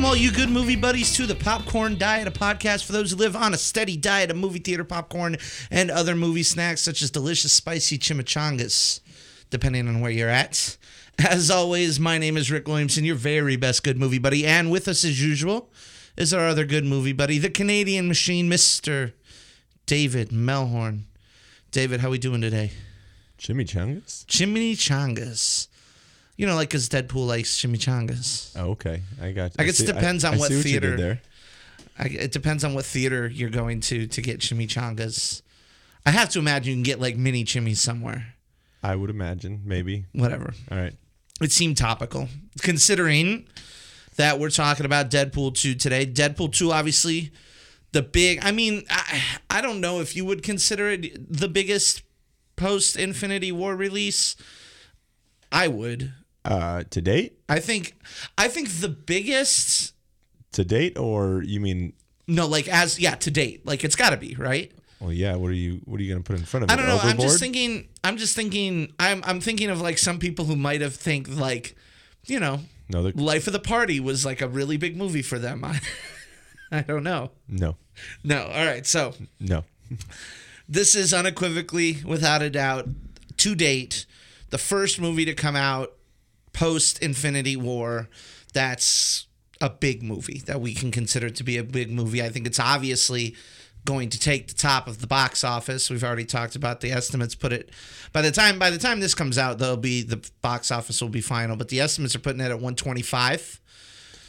Welcome, all you good movie buddies, to the Popcorn Diet, a podcast for those who live on a steady diet of movie theater popcorn and other movie snacks, such as delicious, spicy chimichangas, depending on where you're at. As always, my name is Rick Williamson, your very best good movie buddy, and with us, as usual, is our other good movie buddy, the Canadian machine, Mister David Melhorn. David, how are we doing today? Chimichangas? Chimichangas. You know, like because Deadpool likes chimichangas. Oh, okay. I got. You. I guess it depends on I what see you did theater. there. I, it depends on what theater you're going to to get chimichangas. I have to imagine you can get like mini chimmies somewhere. I would imagine, maybe. Whatever. All right. It seemed topical considering that we're talking about Deadpool 2 today. Deadpool 2, obviously, the big. I mean, I, I don't know if you would consider it the biggest post Infinity War release. I would. Uh, to date, I think. I think the biggest. to date, or you mean? No, like as yeah to date, like it's got to be right. Well, yeah. What are you? What are you gonna put in front of? I don't know. I'm just thinking. I'm just thinking. I'm I'm thinking of like some people who might have think like, you know, No, Life of the Party was like a really big movie for them. I, I don't know. no, No. All right. So no. this is unequivocally, without a doubt, to date, the first movie to come out post Infinity War. That's a big movie that we can consider to be a big movie. I think it's obviously going to take the top of the box office. We've already talked about the estimates. Put it by the time by the time this comes out, there'll be the box office will be final. But the estimates are putting it at 125.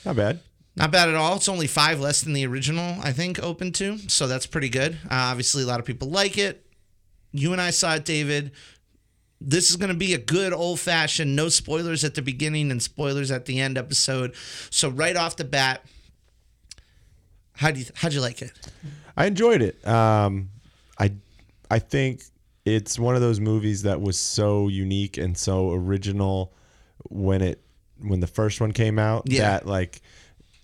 Not bad. Not bad at all. It's only five less than the original, I think, open to. So that's pretty good. Uh, obviously, a lot of people like it. You and I saw it, David. This is going to be a good old fashioned, no spoilers at the beginning and spoilers at the end episode. So right off the bat, how do you how'd you like it? I enjoyed it. Um, I, I think it's one of those movies that was so unique and so original when it when the first one came out Yeah. that like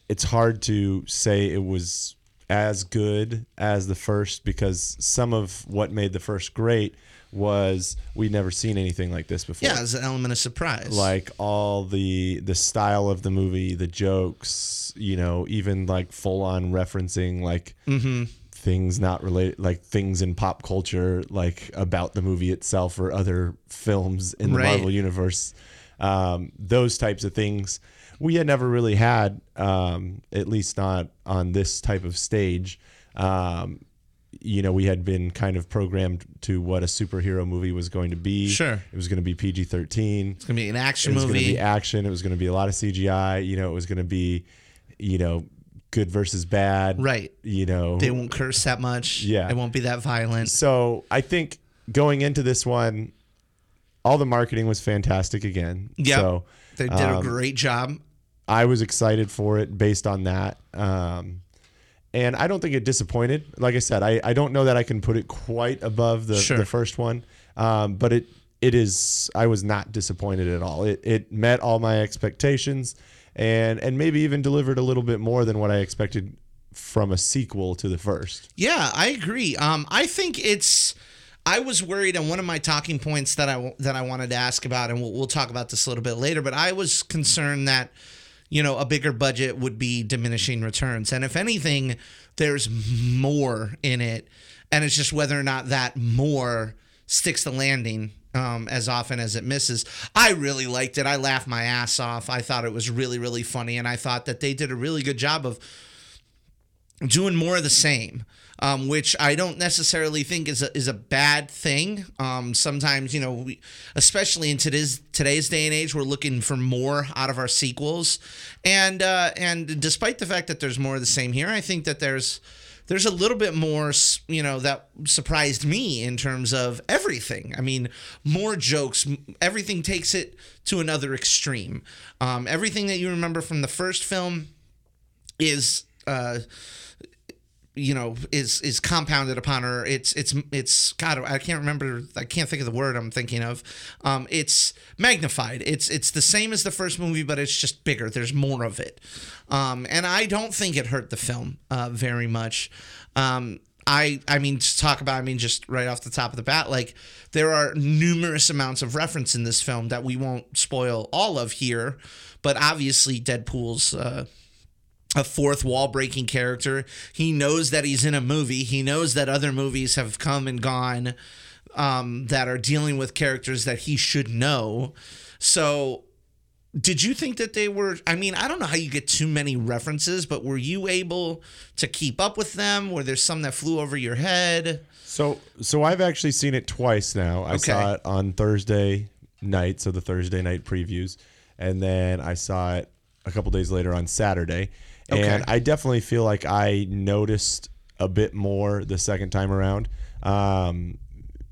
it's hard to say it was as good as the first because some of what made the first great was we'd never seen anything like this before Yeah, it's an element of surprise. like all the the style of the movie the jokes you know even like full on referencing like Mm-hmm. things not related like things in pop culture like about the movie itself or other films in the Right. marvel universe um, those types of things we had never really had um, at least not on this type of stage um, you know we had been kind of programmed to what a superhero movie was going to be Sure. it was going to be pg-13 it's gonna be an action movie. it was going to be action. It was going to be a lot of CGI. You know, it was going to be, you know, good versus bad. Right. You know. They won't curse that much. Yeah. It won't be that violent. so I think going into this one, all the marketing was fantastic again. Yeah. So They did a um, great job. I was excited for it based on that. Um, and I don't think it disappointed. Like I said, I, I don't know that I can put it quite above the, Sure. the first one. Um, but it it is I was not disappointed at all. It it met all my expectations and and maybe even delivered a little bit more than what I expected from a sequel to the first. Yeah, I agree. Um, I think it's. I was worried, and one of my talking points that I that I wanted to ask about, and we'll, we'll talk about this a little bit later. But I was concerned that, you know, a bigger budget would be diminishing returns, and if anything, there's more in it, and it's just whether or not that more sticks the landing. Um, as often as it misses, I really liked it. I laughed my ass off. I thought it was really, really funny, and I thought that they did a really good job of doing more of the same, um, which I don't necessarily think is a, is a bad thing. Um, sometimes, you know, we, especially in today's today's day and age, we're looking for more out of our sequels, and uh, and despite the fact that there's more of the same here, I think that there's there's a little bit more, you know, that surprised me in terms of everything. I mean, more jokes. Everything takes it to another extreme. Um, everything that you remember from the first film is uh you know is is compounded upon her. It's it's it's god i can't remember i can't think of the word i'm thinking of. Um it's magnified. It's it's the same as the first movie but it's just bigger. There's more of it. Um and i don't think it hurt the film uh very much. Um I, I mean, to talk about, I mean, just right off the top of the bat, like there are numerous amounts of reference in this film that we won't spoil all of here, but obviously Deadpool's uh, a fourth wall breaking character. He knows that he's in a movie. He knows that other movies have come and gone um, that are dealing with characters that he should know. So, did you think that they were? I mean, I don't know how you get too many references, but were you able to keep up with them? Were there some that flew over your head? So so I've actually seen it twice now. I Okay. saw it on Thursday night, so the Thursday night previews, and then I saw it a couple days later on Saturday. Okay. And I definitely feel like I noticed a bit more the second time around. Um,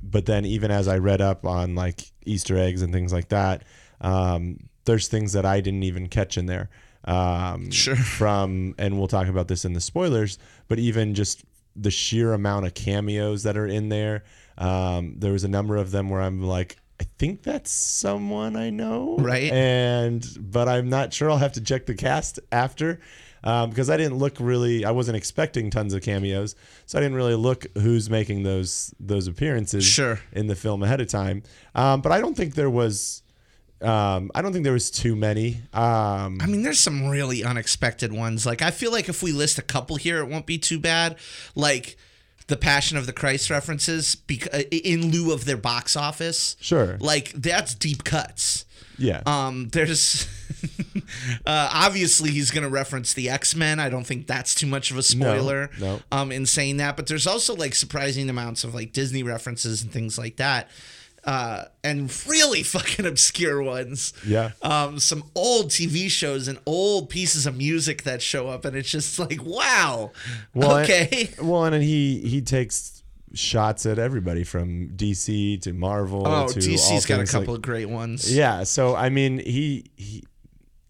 but then even as I read up on like Easter eggs and things like that, um, there's things that I didn't even catch in there. Um, Sure. From and we'll talk about this in the spoilers, but even just the sheer amount of cameos that are in there. Um, there was a number of them where I'm like, I think that's someone I know, Right. And but I'm not sure. I'll have to check the cast after. Um, because I didn't look really, I wasn't expecting tons of cameos, so I didn't really look who's making those those appearances Sure. in the film ahead of time. Um, but I don't think there was, um, I don't think there was too many. Um, I mean, there's some really unexpected ones. Like, I feel like if we list a couple here, it won't be too bad. Like, the Passion of the Christ references bec- in lieu of their box office. Sure. Like, that's deep cuts. Yeah, Um, there's uh, obviously he's going to reference the X Men. I don't think that's too much of a spoiler. no. Um, in saying that, but there's also like surprising amounts of like Disney references and things like that, uh, and really fucking obscure ones. Yeah. Um, some old TV shows and old pieces of music that show up, and it's just like, wow. Well, okay. And, well, and he he takes shots at everybody from DC to Marvel. Oh, to all DC's got a things like- couple of great ones. Yeah, so I mean, he he,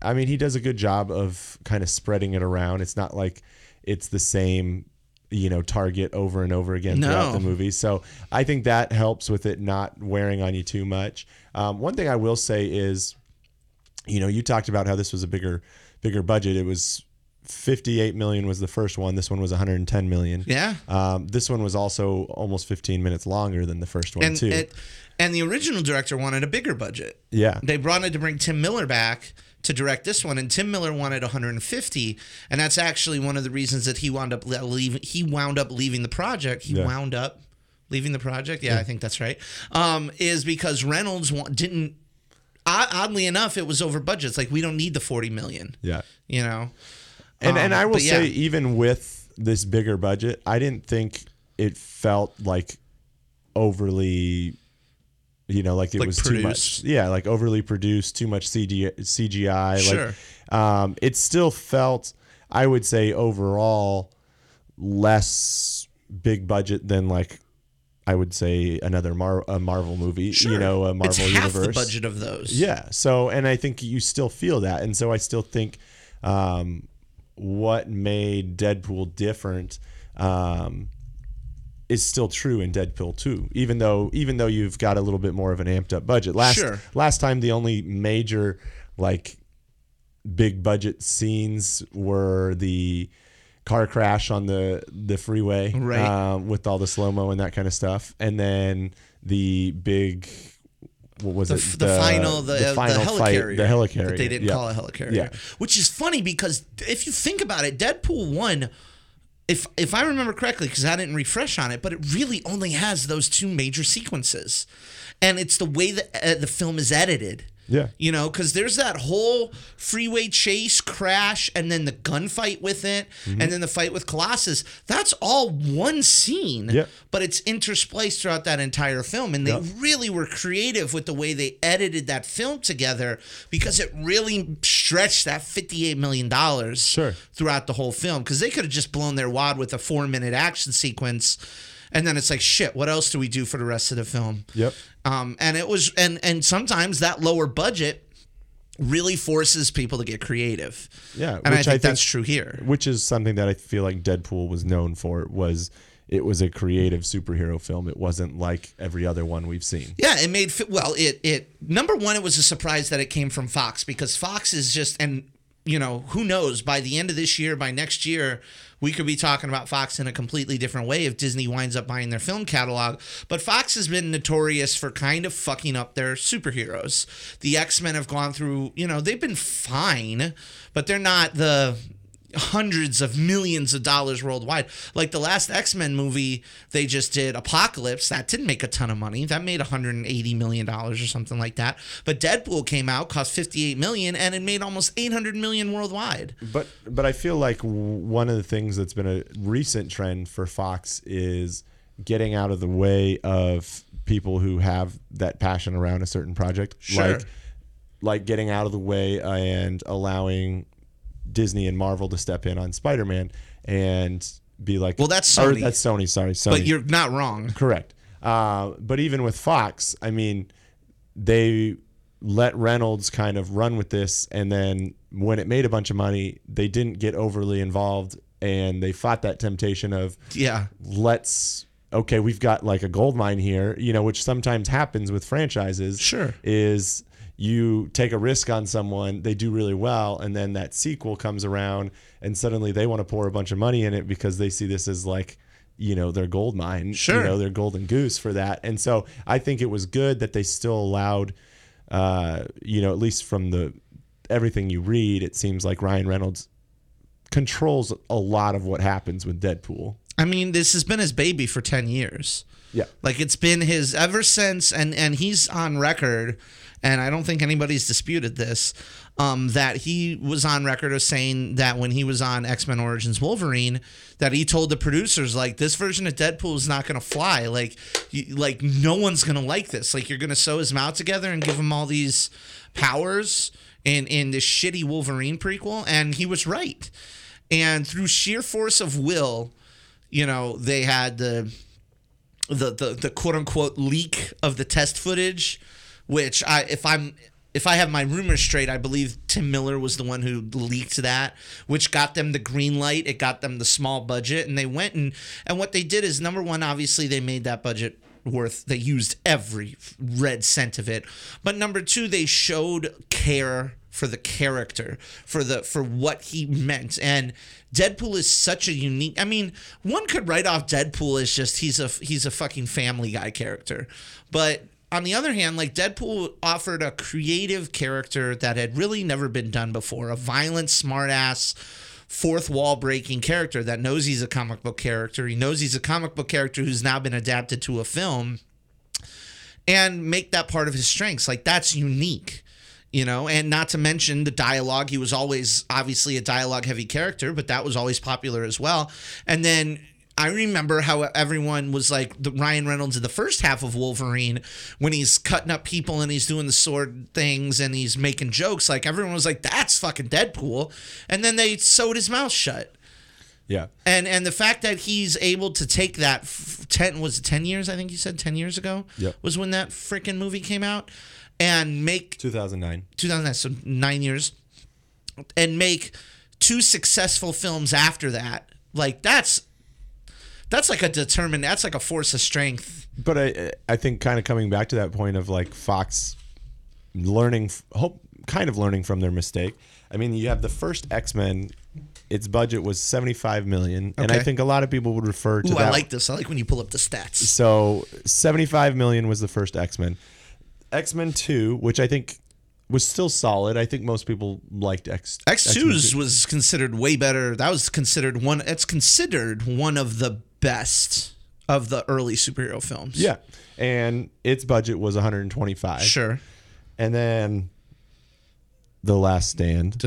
I mean, he does a good job of kind of spreading it around. It's not like it's the same, you know, target over and over again throughout the movie. So I think that helps with it not wearing on you too much. Um, one thing I will say is, you know, you talked about how this was a bigger bigger budget. It was 58 million was the first one. This one was 110 million. Yeah. Um, this one was also almost 15 minutes longer than the first one And too. it, and the original director wanted a bigger budget. yeah. They wanted to bring Tim Miller back to direct this one, and Tim Miller wanted 150, and that's actually one of the reasons that he wound up le- leaving. He wound up leaving the project. He Yeah. wound up leaving the project. Yeah, I think that's right. Um, is because Reynolds wa- didn't. Oddly enough, it was over budget. It's like we don't need the 40 million. yeah. You know. And Um, and I will yeah. say, even with this bigger budget, I didn't think it felt like overly, you know, like it Like was too much. Yeah, like overly produced, too much CG, CGI. Sure. Like, um, it still felt, I would say, overall, less big budget than like. I would say another Mar- a Marvel movie, sure. you know, a Marvel it's half universe. the budget of those. Yeah. So, and I think you still feel that, and so I still think um, what made Deadpool different um, is still true in Deadpool 2, even though even though you've got a little bit more of an amped up budget. Last Sure. last time, the only major like big budget scenes were the car crash on the the freeway Right. um, with all the slow mo and that kind of stuff, and then the big what was The, it? f- the, final, the, the, final helicarrier. fight, the helicarrier. That they didn't yeah. call it helicarrier. Yeah. Which is funny because if you think about it, Deadpool 1, if if I remember correctly, because I didn't refresh on it, but it really only has those two major sequences. And it's the way that uh, the film is edited. Yeah. You know, because there's that whole freeway chase, crash, and then the gunfight with it, Mm-hmm. and then the fight with Colossus. That's all one scene, Yep. but it's interspliced throughout that entire film. And they Yep. really were creative with the way they edited that film together because it really stretched that $58 million Sure. throughout the whole film. Because they could have just blown their wad with a four minute action sequence. And then it's like, shit, what else do we do for the rest of the film? Yep. Um, and it was, and and sometimes that lower budget really forces people to get creative. Yeah, and I which think, I think- that's true here. which is something that I feel like Deadpool was known for was it was a creative superhero film. It wasn't like every other one we've seen. Yeah, it made well. It it number one, it was a surprise that it came from Fox because Fox is just and you know who knows by the end of this year, by next year, we could be talking about Fox in a completely different way if Disney winds up buying their film catalog. But Fox has been notorious for kind of fucking up their superheroes. The X Men have gone through, you know, they've been fine, but they're not the hundreds of millions of dollars worldwide. Like the last X Men movie they just did, Apocalypse, that didn't make a ton of money. That made 180 million dollars or something like that. But Deadpool came out, cost 58 million, and it made almost 800 million worldwide. But but I feel like one of the things that's been a recent trend for Fox is getting out of the way of people who have that passion around a certain project. Sure. Like like getting out of the way and allowing Disney and Marvel to step in on Spider-Man and be like Well, that's Sony. that's Sony, sorry. Sony. But you're not wrong. Correct. Uh, but even with Fox, I mean, they let Reynolds kind of run with this, and then when it made a bunch of money, they didn't get overly involved, and they fought that temptation of Yeah. let's okay, we've got like a gold mine here, you know, which sometimes happens with franchises. Sure. Is you take a risk on someone, they do really well, and then that sequel comes around, and suddenly they want to pour a bunch of money in it because they see this as like, you know, their gold mine, Sure. you know, their golden goose for that. And so I think it was good that they still allowed, uh, you know, at least from the everything you read, it seems like Ryan Reynolds controls a lot of what happens with Deadpool. I mean, this has been his baby for 10 years. Yeah. Like it's been his ever since, and and he's on record, and I don't think anybody's disputed this. Um, that he was on record of saying that when he was on X Men Origins Wolverine, that he told the producers like this version of Deadpool is not gonna fly. Like, you, like no one's gonna like this. Like you're gonna sew his mouth together and give him all these powers in in this shitty Wolverine prequel, and he was right. And through sheer force of will, you know, they had the the the, the quote unquote leak of the test footage, which I if I'm if I have my rumors straight, I believe Tim Miller was the one who leaked that, which got them the green light. It got them the small budget, and they went and and what they did is number one, obviously they made that budget worth. They used every red cent of it, but number two, they showed care for the character, for the for what he meant, and Deadpool is such a unique. I mean, one could write off Deadpool as just he's a he's a fucking Family Guy character, but on the other hand, like Deadpool offered a creative character that had really never been done before, a violent, smartass, fourth wall breaking character that knows he's a comic book character. He knows he's a comic book character who's now been adapted to a film, and make that part of his strengths. Like that's unique you know and not to mention the dialogue he was always obviously a dialogue heavy character but that was always popular as well and then I remember how everyone was like the Ryan Reynolds in the first half of Wolverine when he's cutting up people and he's doing the sword things and he's making jokes like everyone was like that's fucking Deadpool and then they sewed his mouth shut Yeah. and and the fact that he's able to take that f- 10 was it 10 years I think you said 10 years ago Yep. was when that freaking movie came out and make 2009. 2009, so nine years, and make two successful films after that. Like that's that's like a determined. That's like a force of strength. But I I think kind of coming back to that point of like Fox learning hope kind of learning from their mistake. I mean, you have the first X-Men its budget was 75 million and I think a lot of people would refer to Ooh, that I like this. I like when you pull up the stats. So 75 million was the first X-Men. X-Men 2, which I think was still solid. I think most people liked X X X-Men 2 was considered way better. That was considered one. It's considered one of the best of the early superhero films. Yeah. And its budget was 125. sure. And then The Last Stand,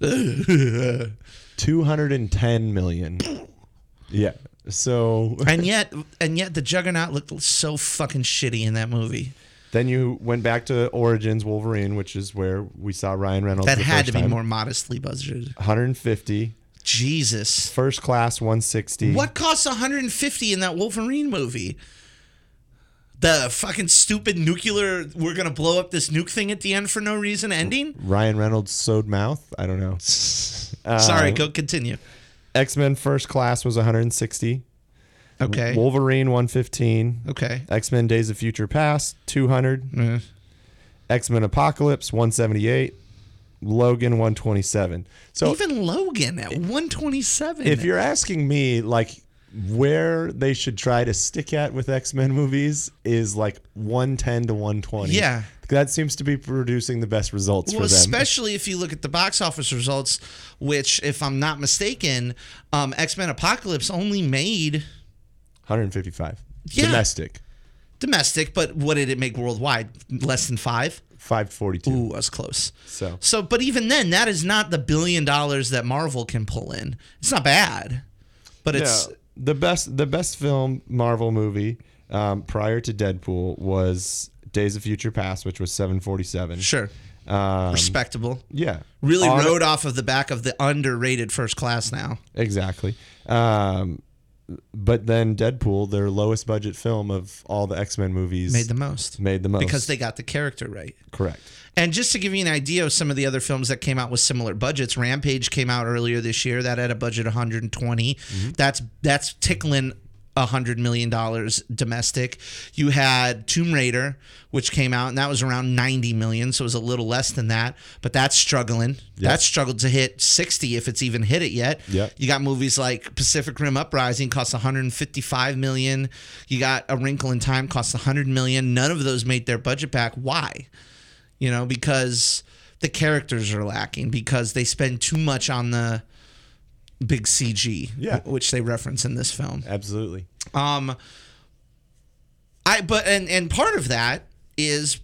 210 million. Yeah. So and yet, and yet, the Juggernaut looked so fucking shitty in that movie. Then you went back to Origins Wolverine, which is where we saw Ryan Reynolds. That had to be time. more modestly budgeted. 150. Jesus. First class 160. What costs 150 in that Wolverine movie? The fucking stupid nuclear, we're going to blow up this nuke thing at the end for no reason ending? Ryan Reynolds sewed mouth. I don't know. Sorry, uh, go continue. X Men First Class was 160. Okay. Wolverine 115. Okay. X Men Days of Future Past 200. Uh, X Men Apocalypse 178. Logan 127. So Even Logan at 127. if you're asking me, like where they should try to stick at with X Men movies is like 110 to 120. Yeah. that seems to be producing the best results Well, for them. especially if you look at the box office results, which, if I'm not mistaken, um, X Men Apocalypse only made 155 Yeah. domestic, domestic, but what did it make worldwide? Less than five? 542. Ooh, I was close. So So, but even then, that is not the billion dollars that Marvel can pull in. It's not bad, but it's the best the best film Marvel movie um, prior to Deadpool was Days of Future Past, which was 747. sure Um, respectable. yeah, Really On- rode off of the back of the underrated first class now. exactly. Um, but then Deadpool, their lowest budget film of all the X Men movies, Made the most made the most because they got the character right. correct. And just to give you an idea of some of the other films that came out with similar budgets, Rampage came out earlier this year. That had a budget of 120. Mm-hmm. That's that's tickling hundred million dollars domestic. You had Tomb Raider, which came out, and that was around 90 million, so it was a little less than that. But that's struggling. That struggled to hit 60 if it's even hit it yet. Yep. You got movies like Pacific Rim Uprising cost 155 million. You got A Wrinkle in Time costs 100 million. None of those made their budget back. Why? you know, because the characters are lacking because they spend too much on the big CG, Yeah. wh- which they reference in this film. Absolutely. Um, I but and and part of that is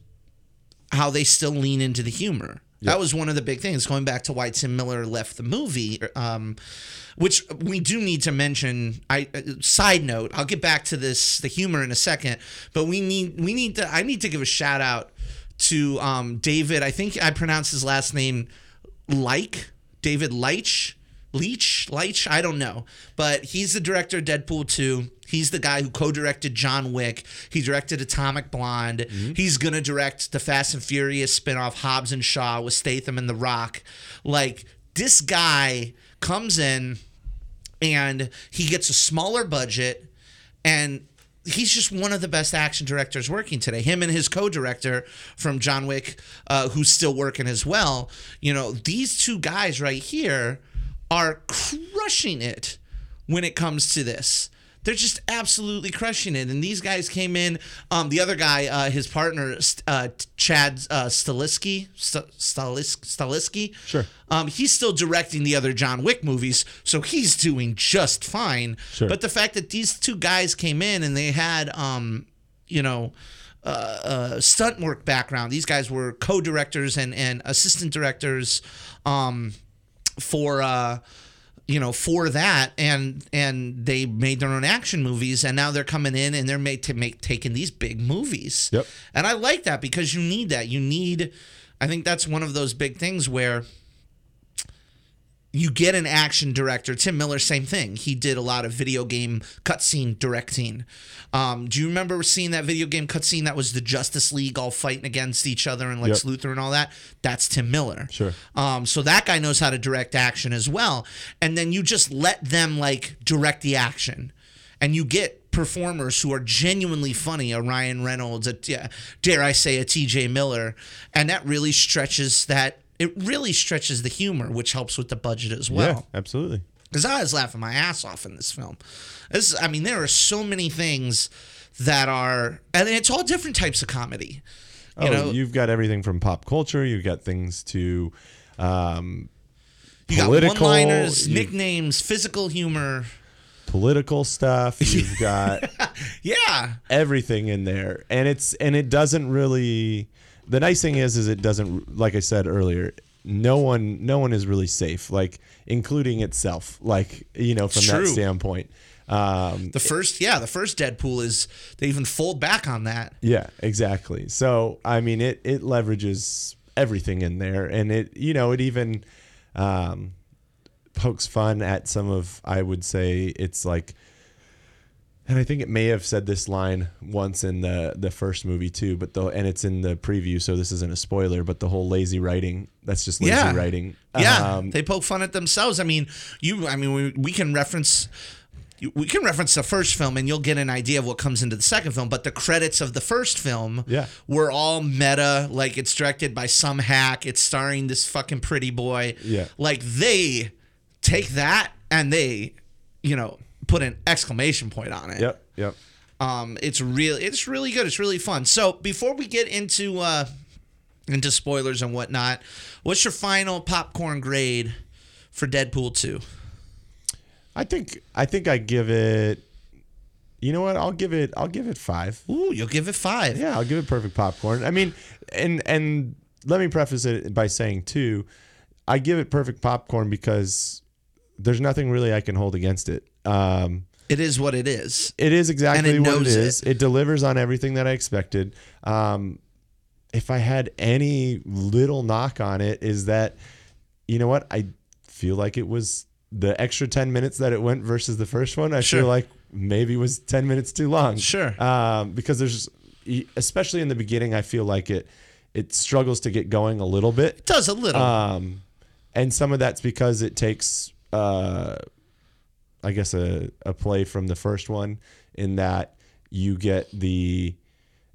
how they still lean into the humor. That was one of the big things going back to why Tim Miller left the movie. Um, which we do need to mention. I uh, side note. I'll get back to this the humor in a second, but we need we need to. I need to give a shout out to um, David. I think I pronounced his last name like David Leitch. Leach, Leitch, I don't know, but he's the director of Deadpool 2. He's the guy who co-directed John Wick. He directed Atomic Blonde. He's gonna direct the Fast and Furious spinoff Hobbs and Shaw with Statham and The Rock. Like this guy comes in and he gets a smaller budget and he's just one of the best action directors working today him and his co-director from john wick uh, who's still working as well you know these two guys right here are crushing it when it comes to this they're just absolutely crushing it and these guys came in um, the other guy uh, his partner uh, chad uh, Staliski, St- Stalis- Staliski Sure. um, he's still directing the other John Wick movies, so he's doing just fine. Sure. But the fact that these two guys came in and they had, um, you know, uh, uh, stunt work background. These guys were co-directors and and assistant directors, um, for uh, you know for that and and they made their own action movies and now they're coming in and they're made to make taking these big movies. Yep. And I like that because you need that. You need. I think that's one of those big things where you get an action director. Tim Miller, same thing. He did a lot of video game cutscene directing. Um, do you remember seeing that video game cutscene that was the Justice League all fighting against each other and Lex Yep. Luthor and all that? That's Tim Miller. Sure. Um, so that guy knows how to direct action as well. And then you just let them like direct the action, and you get performers who are genuinely funny. A Ryan Reynolds, a yeah, dare I say, a T.J. Miller, and that really stretches that. It really stretches the humor, which helps with the budget as well. yeah, absolutely. Because I was laughing my ass off in this film. This, I mean, there are so many things that are, and it's all different types of comedy. You oh, know, you've got everything from pop culture. You've got things to um, you got political, one-liners, you- nicknames, physical humor. political stuff. You've got Yeah, everything in there, and it's and it doesn't really. The nice thing is, is it doesn't. Like I said earlier, no one, no one is really safe. Like including itself. Like you know, from True. that standpoint. Um, the first, yeah, the first Deadpool is they even fold back on that. Yeah, exactly. So I mean, it it leverages everything in there, and it you know it even um, pokes fun at some of I would say it's like, and I think it may have said this line once in the the first movie too, but the and it's in the preview, so this isn't a spoiler. But the whole lazy writing that's just lazy Yeah. writing. Yeah, Um, they poke fun at themselves. I mean, you. I mean, we, we can reference. We can reference the first film, and you'll get an idea of what comes into the second film. But the credits of the first film Yeah. were all meta. Like it's directed by some hack. It's starring this fucking pretty boy. Yeah. Like they take that and they, you know, put an exclamation point on it. Yep. Yep. Um, it's real. it's really good. It's really fun. So before we get into uh, into spoilers and whatnot. What's your final popcorn grade for Deadpool 2? I think I think I give it. You know what? I'll give it. I'll give it five. Ooh, you'll give it five. Yeah, I'll give it perfect popcorn. I mean, and and let me preface it by saying too, I give it perfect popcorn because there's nothing really I can hold against it. Um, It is what it is. it is exactly it what it is. It. delivers on everything that I expected. Um, if I had any little knock on it, is that you know what I feel like it was the extra ten minutes that it went versus the first one. I Sure. feel like maybe was ten minutes too long. Sure. um, because there's especially in the beginning, I feel like it it struggles to get going a little bit. It does a little. Um, and some of that's because it takes, uh, I guess, a, a play from the first one in that you get the,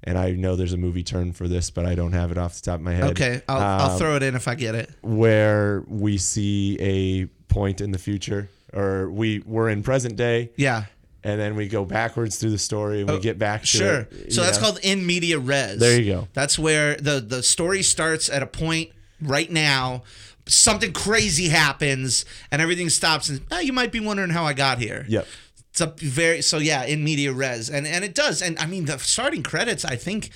and I know there's a movie term for this, but I don't have it off the top of my head. okay, I'll, I'll um, throw it in if I get it. Where we see a point in the future, or we we're in present day, Yeah. and then we go backwards through the story and we get back to Sure. it, So that's know? called in media res. There you go. That's where the the story starts at a point right now. Something crazy happens and everything stops, and "Ah, you might be wondering how I got here. Yep. It's a very so yeah in media res, and and it does, and I mean the starting credits I think.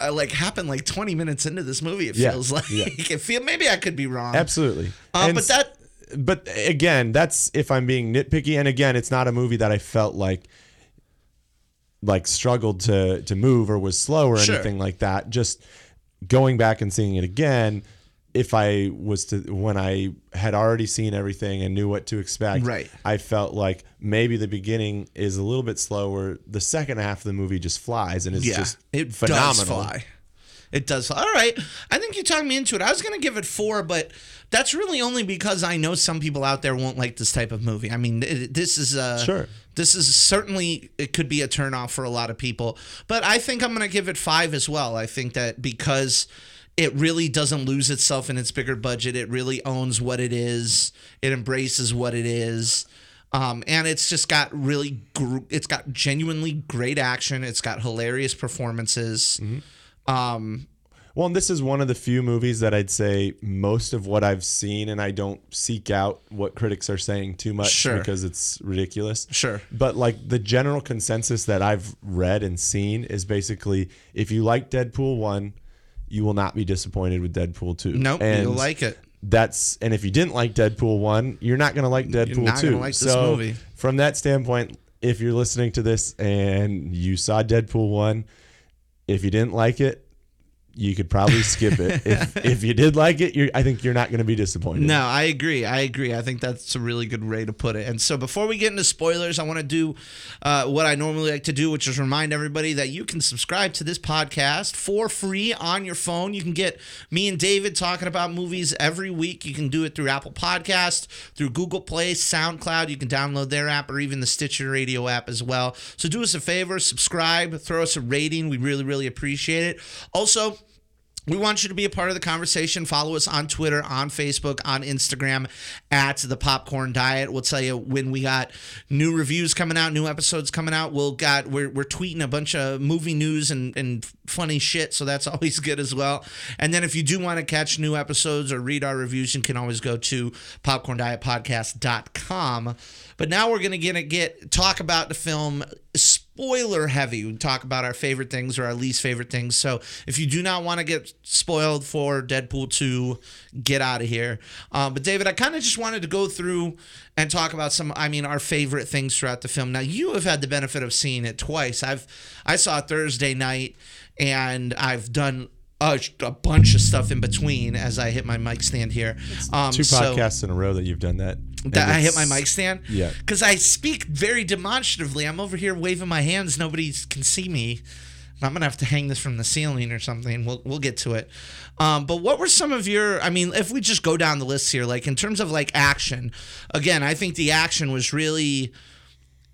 uh, like happen like 20 minutes into this movie it Yeah, feels like yeah. it feel maybe i could be wrong Absolutely. uh, but that but again, that's if I'm being nitpicky. And again, it's not a movie that I felt like like struggled to to move or was slow or Sure. anything like that. Just going back and seeing it again, if I was to when I had already seen everything and knew what to expect, Right. I felt like maybe the beginning is a little bit slower. The second half of the movie just flies and is yeah just it phenomenal. does fly it does fly. all right i think you talked me into it i was gonna give it four but that's really only because i know some people out there won't like this type of movie i mean it, this is a. Sure. this is certainly it could be a turnoff for a lot of people but i think i'm gonna give it five as well i think that because it really doesn't lose itself in its bigger budget it really owns what it is it embraces what it is um, and it's just got really gr- it's got genuinely great action it's got hilarious performances um, Well, and this is one of the few movies that I'd say most of what I've seen, and I don't seek out what critics are saying too much Sure. because it's ridiculous. Sure. But like the general consensus that I've read and seen is basically if you like Deadpool 1, you will not be disappointed with Deadpool 2. nope And you'll like it that's and if you didn't like Deadpool 1, you're not going to like Deadpool not 2. gonna like this so movie. from that standpoint, if you're listening to this and you saw Deadpool 1, if you didn't like it, you could probably skip it. if, if you did like it, you're, I think you're not going to be disappointed. No, I agree. I agree. I think that's a really good way to put it. And so before we get into spoilers, I want to do uh, what I normally like to do, which is remind everybody that you can subscribe to this podcast for free on your phone. You can get me and David talking about movies every week. You can do it through Apple Podcast, through Google Play, SoundCloud. You can download their app or even the Stitcher Radio app as well. So do us a favor, subscribe, throw us a rating. We really, really appreciate it. Also, we want you to be a part of the conversation. Follow us on Twitter, on Facebook, on Instagram at the Popcorn Diet. We'll tell you when we got new reviews coming out, new episodes coming out. We'll got we're, we're tweeting a bunch of movie news and, and funny shit, so that's always good as well. And then if you do want to catch new episodes or read our reviews, you can always go to popcorndietpodcast.com. But now we're gonna get get talk about the film spoiler heavy. We talk about our favorite things or our least favorite things. So if you do not want to get spoiled for Deadpool 2, get out of here. Um, but David, I kind of just wanted to go through and talk about some, I mean, our favorite things throughout the film. Now you have had the benefit of seeing it twice. I've I saw it Thursday night and I've done a, a bunch of stuff in between as I hit my mic stand here. Um, Two so- podcasts in a row that you've done that. That I hit my mic stand. Yeah. Because I speak very demonstratively. I'm over here waving my hands. Nobody can see me. I'm gonna have to hang this from the ceiling or something. We'll we'll get to it. Um, but what were some of your? I mean, if we just go down the list here, like in terms of like action, again, I think the action was really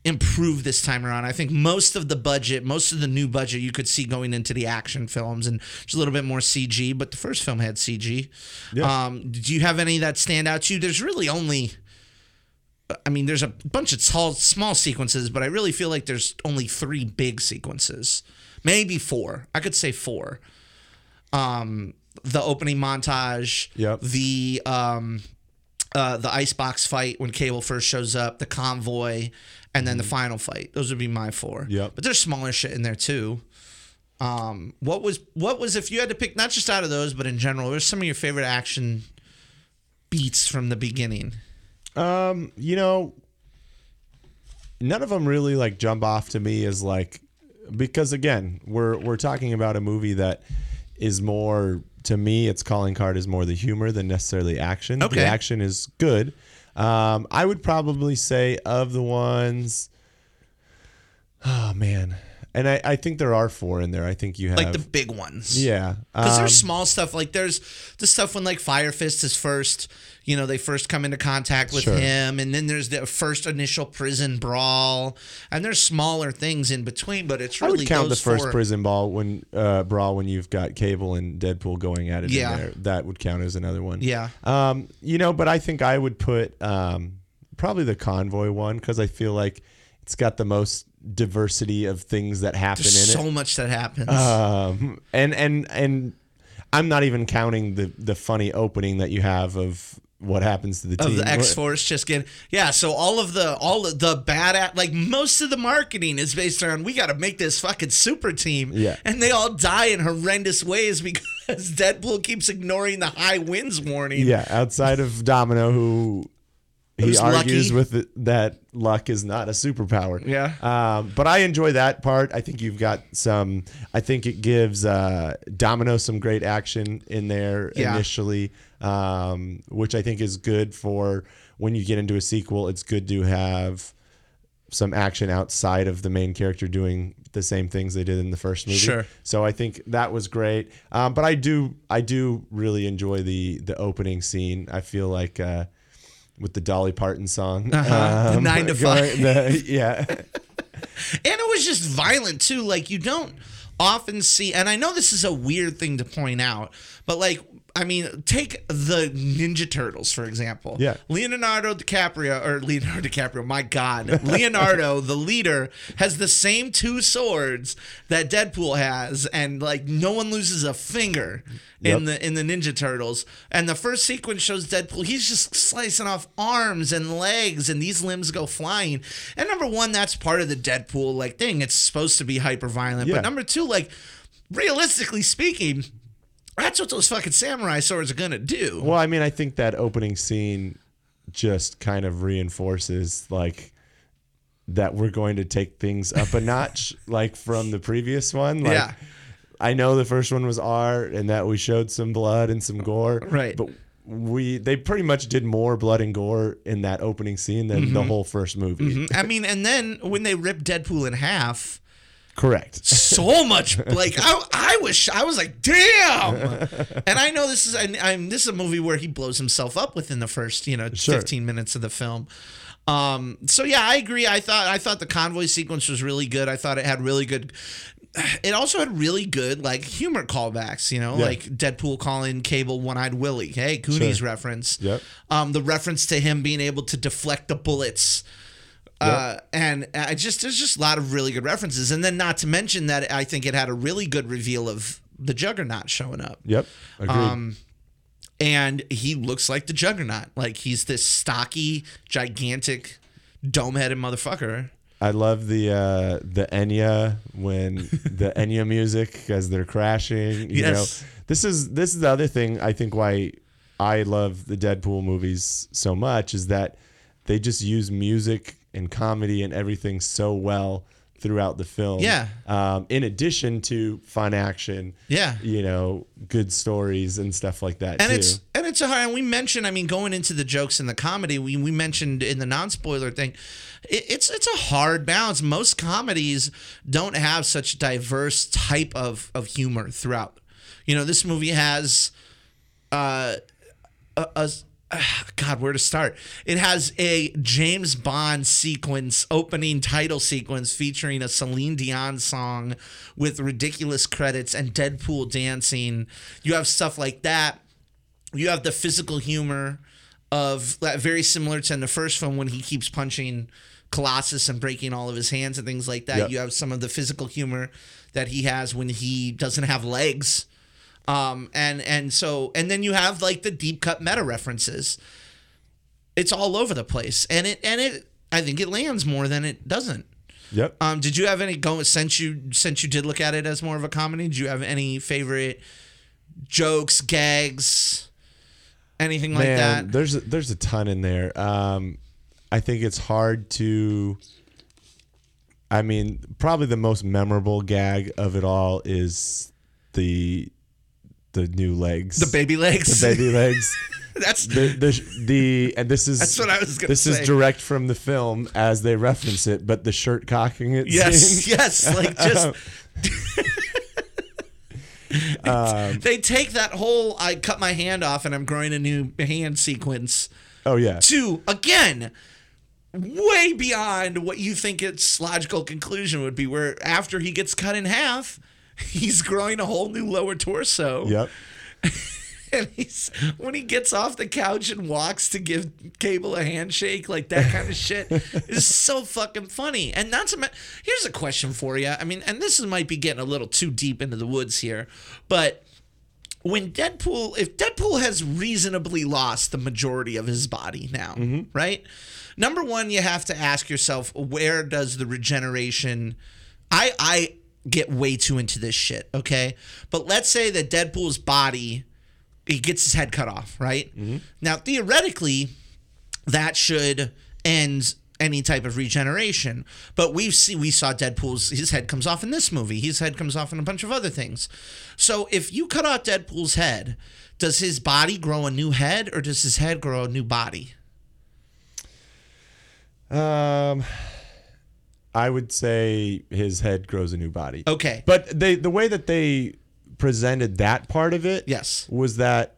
improved this time around. I think most of the budget, most of the new budget you could see going into the action films and just a little bit more CG, but the first film had CG. Yeah. Um, did you have any that stand out to you? There's really only I mean, there's a bunch of small, small sequences, but I really feel like there's only three big sequences, maybe four. I could say four. um, the opening montage, Yep. the um, uh, the icebox fight when Cable first shows up, the convoy, and then the final fight. Those would be my four. Mm-hmm. Yep. But there's smaller shit in there too. Um, what was what was if you had to pick not just out of those, but in general, what are some of your favorite action beats from the beginning? Um, you know, none of them really like jump off to me as like because again, we're we're talking about a movie that is more to me its calling card is more the humor than necessarily action. Okay. The action is good. Um, I would probably say of the ones Oh man. And I, I think there are four in there. I think you have Like the big ones. Yeah. Because Um, there's small stuff like there's the stuff when like Fire Fist is first, you know, they first come into contact with Sure. him, and then there's the first initial prison brawl, and there's smaller things in between, but it's I really would count the first four- prison ball when uh, brawl when you've got Cable and Deadpool going at it Yeah. in there. That would count as another one. Yeah, Um, you know, but I think I would put um, probably the convoy one because I feel like it's got the most diversity of things that happen there's in so much that happens. Um, and and and I'm not even counting the the funny opening that you have of what happens to the team of the X Force just getting yeah. So all of the all of the bad at like most of the marketing is based around we got to make this fucking super team. Yeah. and they all die in horrendous ways because Deadpool keeps ignoring the high winds warning. Yeah, outside of Domino, who he Who's argues lucky. with it, that luck is not a superpower. Yeah. Um, but I enjoy that part. I think you've got some. I think it gives uh, Domino some great action in there Yeah. initially, um, which I think is good for when you get into a sequel. It's good to have some action outside of the main character doing the same things they did in the first movie. Sure. So I think that was great. Um, but I do I do really enjoy the the opening scene. I feel like uh, with the Dolly Parton song, Uh-huh. Um, nine to five. the- yeah, And it was just violent too. Like you don't often see, and I know this is a weird thing to point out, but like I mean, take the Ninja Turtles for example. Yeah. Leonardo DiCaprio or Leonardo DiCaprio, my God, Leonardo, the leader, has the same two swords that Deadpool has, and like no one loses a finger in the in the Ninja Turtles. And the first sequence shows Deadpool, he's just slicing off arms and legs, and these limbs go flying. And number one, that's part of the Deadpool like thing. It's supposed to be hyper violent. Yeah. But number two, like realistically speaking, that's what those fucking samurai swords are gonna do. Well, I mean, I think that opening scene just kind of reinforces like that we're going to take things up a notch, like from the previous one. Like, Yeah. I know the first one was R, and that we showed some blood and some gore, Right. But we they pretty much did more blood and gore in that opening scene than Mm-hmm. the whole first movie. I mean, and then when they rip Deadpool in half, Correct. so much like I, I was I was like damn and I know this is I, I'm this is a movie where he blows himself up within the first you know Sure. 15 minutes of the film um so yeah I agree I thought I thought the convoy sequence was really good I thought it had really good it also had really good like humor callbacks you know Yeah. like Deadpool calling Cable one-eyed Willie hey Goonies Sure. reference Yep. um the reference to him being able to deflect the bullets uh, and I just there's just a lot of really good references, and then not to mention that I think it had a really good reveal of the Juggernaut showing up, Yep. Agreed. Um, and he looks like the Juggernaut, like he's this stocky, gigantic, dome-headed motherfucker. I love the uh, the Enya when the Enya music as they're crashing. You Yes. know, this is this is the other thing I think why I love the Deadpool movies so much is that they just use music and comedy and everything so well throughout the film. Yeah. Um, in addition to fun action. Yeah. You know, good stories and stuff like that and too. it's and it's a hard. And we mentioned, I mean, going into the jokes and the comedy, we we mentioned in the non spoiler thing, it, it's it's a hard balance. Most comedies don't have such diverse type of of humor throughout. You know, this movie has, uh, a. a God, where to start? It has a James Bond sequence, opening title sequence featuring a Celine Dion song with ridiculous credits and Deadpool dancing. You have stuff like that you have the physical humor of that very similar to in the first film when he keeps punching Colossus and breaking all of his hands and things like that. Yep. You have some of the physical humor that he has when he doesn't have legs. Um, and and so and then you have like the deep cut meta references. It's all over the place, and it and it I think it lands more than it doesn't. Yep. Um, did you have any go since you since you did look at it as more of a comedy? Did you have any favorite jokes, gags, anything like that? there's a, there's a ton in there. Um, I think it's hard to. I mean, probably the most memorable gag of it all is the the new legs, The baby legs. the baby legs. That's The, the the and this is That's what I was gonna This say. is direct from the film as they reference it, but the shirt cocking it. yes, scene. yes. Like just Um, they take that whole I cut my hand off and I'm growing a new hand sequence Oh yeah. to again way beyond what you think its logical conclusion would be where after he gets cut in half he's growing a whole new lower torso Yep. and he's when he gets off the couch and walks to give Cable a handshake, like that kind of shit, is so fucking funny. And not to mention, here's a question for you. I mean, and this is, might be getting a little too deep into the woods here, but when Deadpool, if Deadpool has reasonably lost the majority of his body now, mm-hmm. right? Number one, you have to ask yourself, where does the regeneration? I I get way too into this shit, okay? But let's say that Deadpool's body, he gets his head cut off, right? Now theoretically, that should end any type of regeneration. But we've see we saw Deadpool's his head comes off in this movie. His head comes off in a bunch of other things. So if you cut out Deadpool's head, does his body grow a new head or does his head grow a new body? Um, I would say his head grows a new body. Okay. But they the way that they presented that part of it, Yes. was that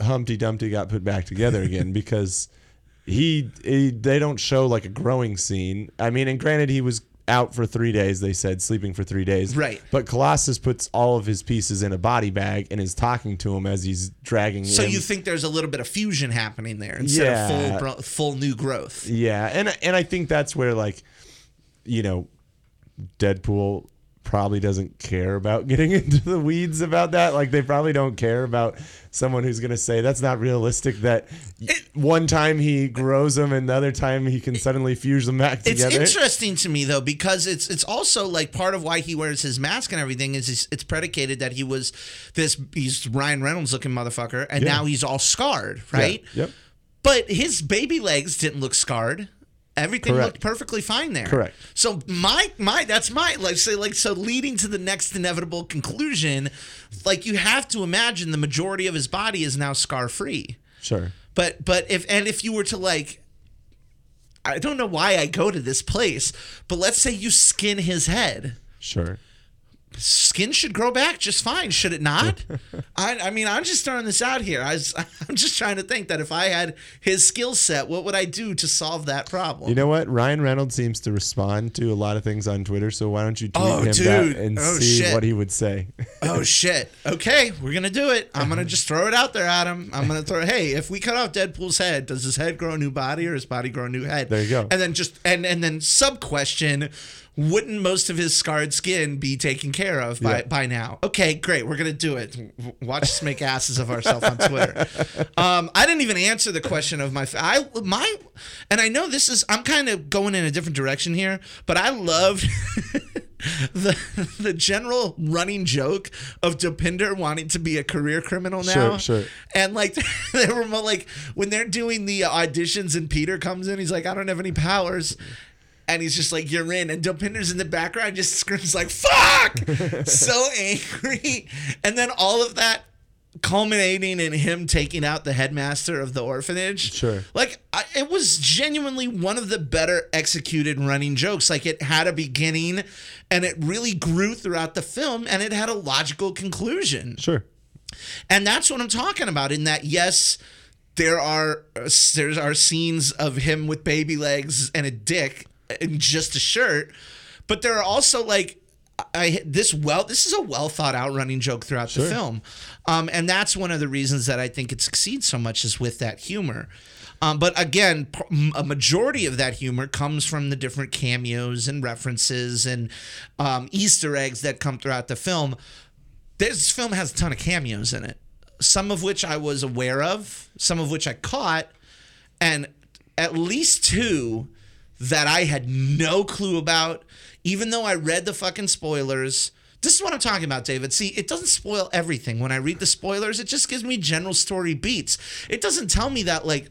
Humpty Dumpty got put back together again because he, he they don't show like a growing scene. I mean, and granted, he was out for three days. They said sleeping for three days. Right. But Colossus puts all of his pieces in a body bag and is talking to him as he's dragging. So him. you think there's a little bit of fusion happening there instead Yeah. of full full new growth? Yeah, and and I think that's where like, you know, Deadpool probably doesn't care about getting into the weeds about that. Like they probably don't care about someone who's gonna say that's not realistic. That one time he grows them and the other time he can suddenly fuse them back together. It's interesting to me though because it's it's also like part of why he wears his mask and everything is it's predicated that he was this he's Ryan Reynolds looking motherfucker and Yeah. now he's all scarred, Yeah, right? Yep. But his baby legs didn't look scarred. Everything Correct. looked perfectly fine there. Correct. So my my that's my like say like so leading to the next inevitable conclusion, like you have to imagine the majority of his body is now scar free. Sure. But but if and if you were to like I don't know why I go to this place, but let's say you skin his head. Sure. Skin should grow back just fine, should it not? I, I mean, I'm just throwing this out here. I was, I'm just trying to think that if I had his skill set, what would I do to solve that problem? You know what? Ryan Reynolds seems to respond to a lot of things on Twitter. So why don't you tweet Oh, him dude. that and Oh, see shit. what he would say? oh shit. Okay, we're gonna do it. I'm gonna just throw it out there, Adam. I'm gonna throw. Hey, if we cut off Deadpool's head, does his head grow a new body or his body grow a new head? There you go. And then just and and then sub question. Wouldn't most of his scarred skin be taken care of by, Yeah. by now? Okay, great. We're gonna do it. Watch us make asses of ourselves on Twitter. Um, I didn't even answer the question of my I my, and I know this is I'm kind of going in a different direction here, but I loved the the general running joke of Dopinder wanting to be a career criminal now. Sure, sure. And like they were like when they're doing the auditions and Peter comes in, he's like, I don't have any powers. And he's just like, You're in. And Dopinder's in the background just screams like, Fuck! so angry. And then all of that culminating in him taking out the headmaster of the orphanage. Sure. Like I, it was genuinely one of the better executed running jokes. Like it had a beginning and it really grew throughout the film and it had a logical conclusion. Sure. And that's what I'm talking about in that yes, there are uh, there are scenes of him with baby legs and a dick and just a shirt, but there are also like I this well this is a well thought out running joke throughout the film, um, and that's one of the reasons that I think it succeeds so much is with that humor. Um, but again, a majority of that humor comes from the different cameos and references and um, Easter eggs that come throughout the film this film has a ton of cameos in it. Some of which I was aware of, some of which I caught, and at least two that I had no clue about, even though I read the fucking spoilers. This is what I'm talking about, David. See, it doesn't spoil everything. When I read the spoilers, it just gives me general story beats. It doesn't tell me that, like,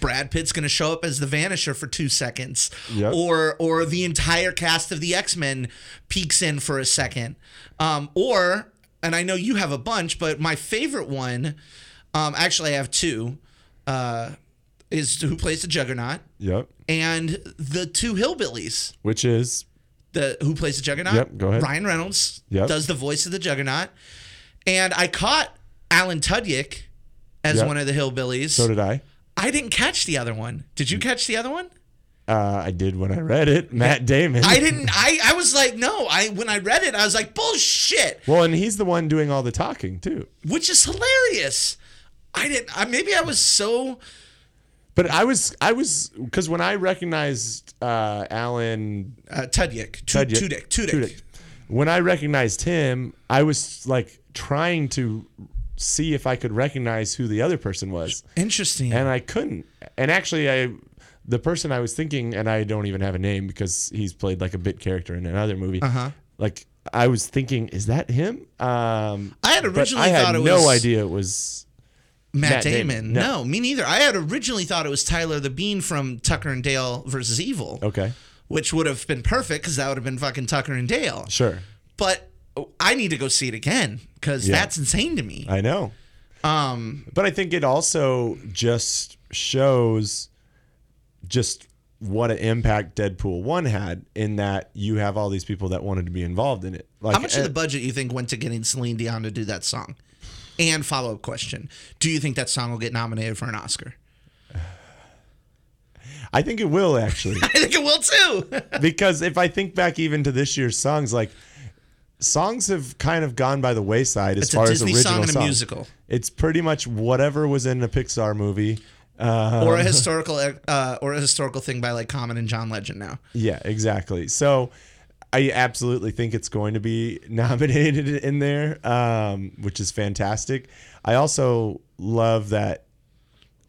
Brad Pitt's going to show up as the Vanisher for two seconds, Yep. or or the entire cast of the X Men peeks in for a second, um, or and I know you have a bunch, but my favorite one, um, actually I have two, uh, is who plays the Juggernaut Yep. and the two hillbillies. Which is The who plays the Juggernaut? Yep, go ahead. Ryan Reynolds Yep. does the voice of the Juggernaut, and I caught Alan Tudyk as Yep. one of the hillbillies. so did I. I didn't catch the other one. Did you catch the other one? Uh, I did when I read it. Matt Damon. I didn't. I I was like, no. I when I read it, I was like, bullshit, Well, and he's the one doing all the talking too. which is hilarious. I didn't. I, maybe I was so. But I was, I was, because when I recognized uh, Alan Uh, Tudyk, Tudyk- Tudyk, Tudyk. Tudyk, when I recognized him, I was like trying to see if I could recognize who the other person was, Interesting. and I couldn't. And actually, I, the person I was thinking, and I don't even have a name because he's played like a bit character in another movie. Uh-huh. Like I was thinking, is that him? Um, I had originally I had thought it no was no idea it was. Matt, Matt Damon. Damon. No. No. me neither. I had originally thought it was Tyler Labine from Tucker and Dale versus Evil, Okay, which would have been perfect because that would have been fucking Tucker and Dale. sure, But I need to go see it again because Yeah. that's insane to me. I know. Um, But I think it also just shows just what an impact Deadpool 1 had in that you have all these people that wanted to be involved in it. Like how much of eh, the budget you think went to getting Celine Dion to do that song? And follow up question: Do you think that song will get nominated for an Oscar? I think it will actually. I think it will too. because if I think back even to this year's songs like songs have kind of gone by the wayside as It's a far Disney as song original and a songs. musical. It's pretty much whatever was in a Pixar movie. Uh, or a historical uh, or a historical thing by like Common and John Legend now. Yeah, exactly. So I absolutely think it's going to be nominated in there, um, which is fantastic. I also love that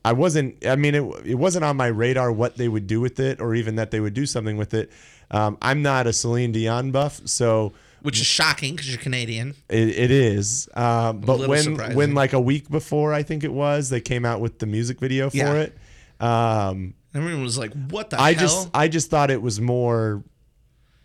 I wasn't, I mean, it, it wasn't on my radar what they would do with it or even that they would do something with it. Um, I'm not a Celine Dion buff, so Which is shocking because you're Canadian. it, it is. Um, but when, surprising. when like a week before, I think it was, they came out with the music video for Yeah. it. Um, Everyone was like, "What the I hell?" just I just thought it was more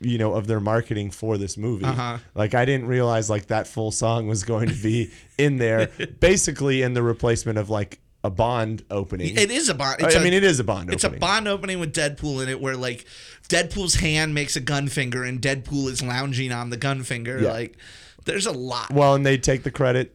you know of their marketing for this movie. Uh-huh. Like I didn't realize like that full song was going to be in there basically in the replacement of like a Bond opening. it is a Bond. I a- mean it is a Bond opening. It's a. Bond opening with Deadpool in it, where like Deadpool's hand makes a gun finger and Deadpool is lounging on the gun finger. Yeah. Like, there's a lot. well, and they take the credit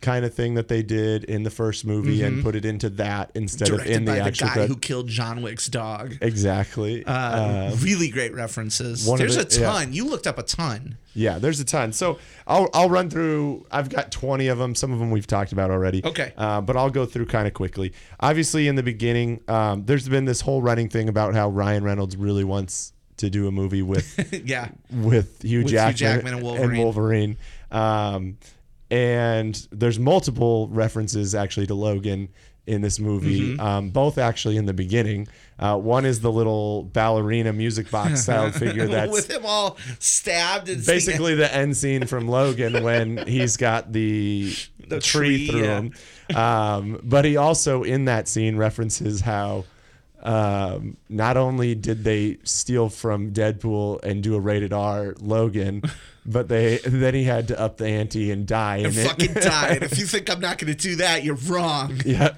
kind of thing that they did in the first movie and put it into that instead of Mm-hmm. In the by the actual guy who killed John Wick's dog. Exactly. Uh, really great references. There's the- a yeah. ton. You looked up a ton. Yeah, there's a ton. So I'll I'll run through. I've got 20 of them. Some of them we've talked about already. Okay. Uh, but I'll go through kind of quickly. Obviously, in the beginning, um, there's been this whole running thing about how Ryan Reynolds really wants to do a movie with yeah. with Hugh Hugh Jackman, Jackman and Wolverine. And Wolverine. Um, and there's multiple references actually to Logan in this movie, Mm-hmm. um, both actually in the beginning. Uh, one is the little ballerina music box style figure that's with him all stabbed and basically the end scene from Logan when he's got the, The tree, tree, through yeah. him. Um, but he also in that scene references how um, not only did they steal from Deadpool and do a rated R Logan, but they then he had to up the ante and die in and fucking died. if you think I'm not going to do that, you're wrong. Yeah.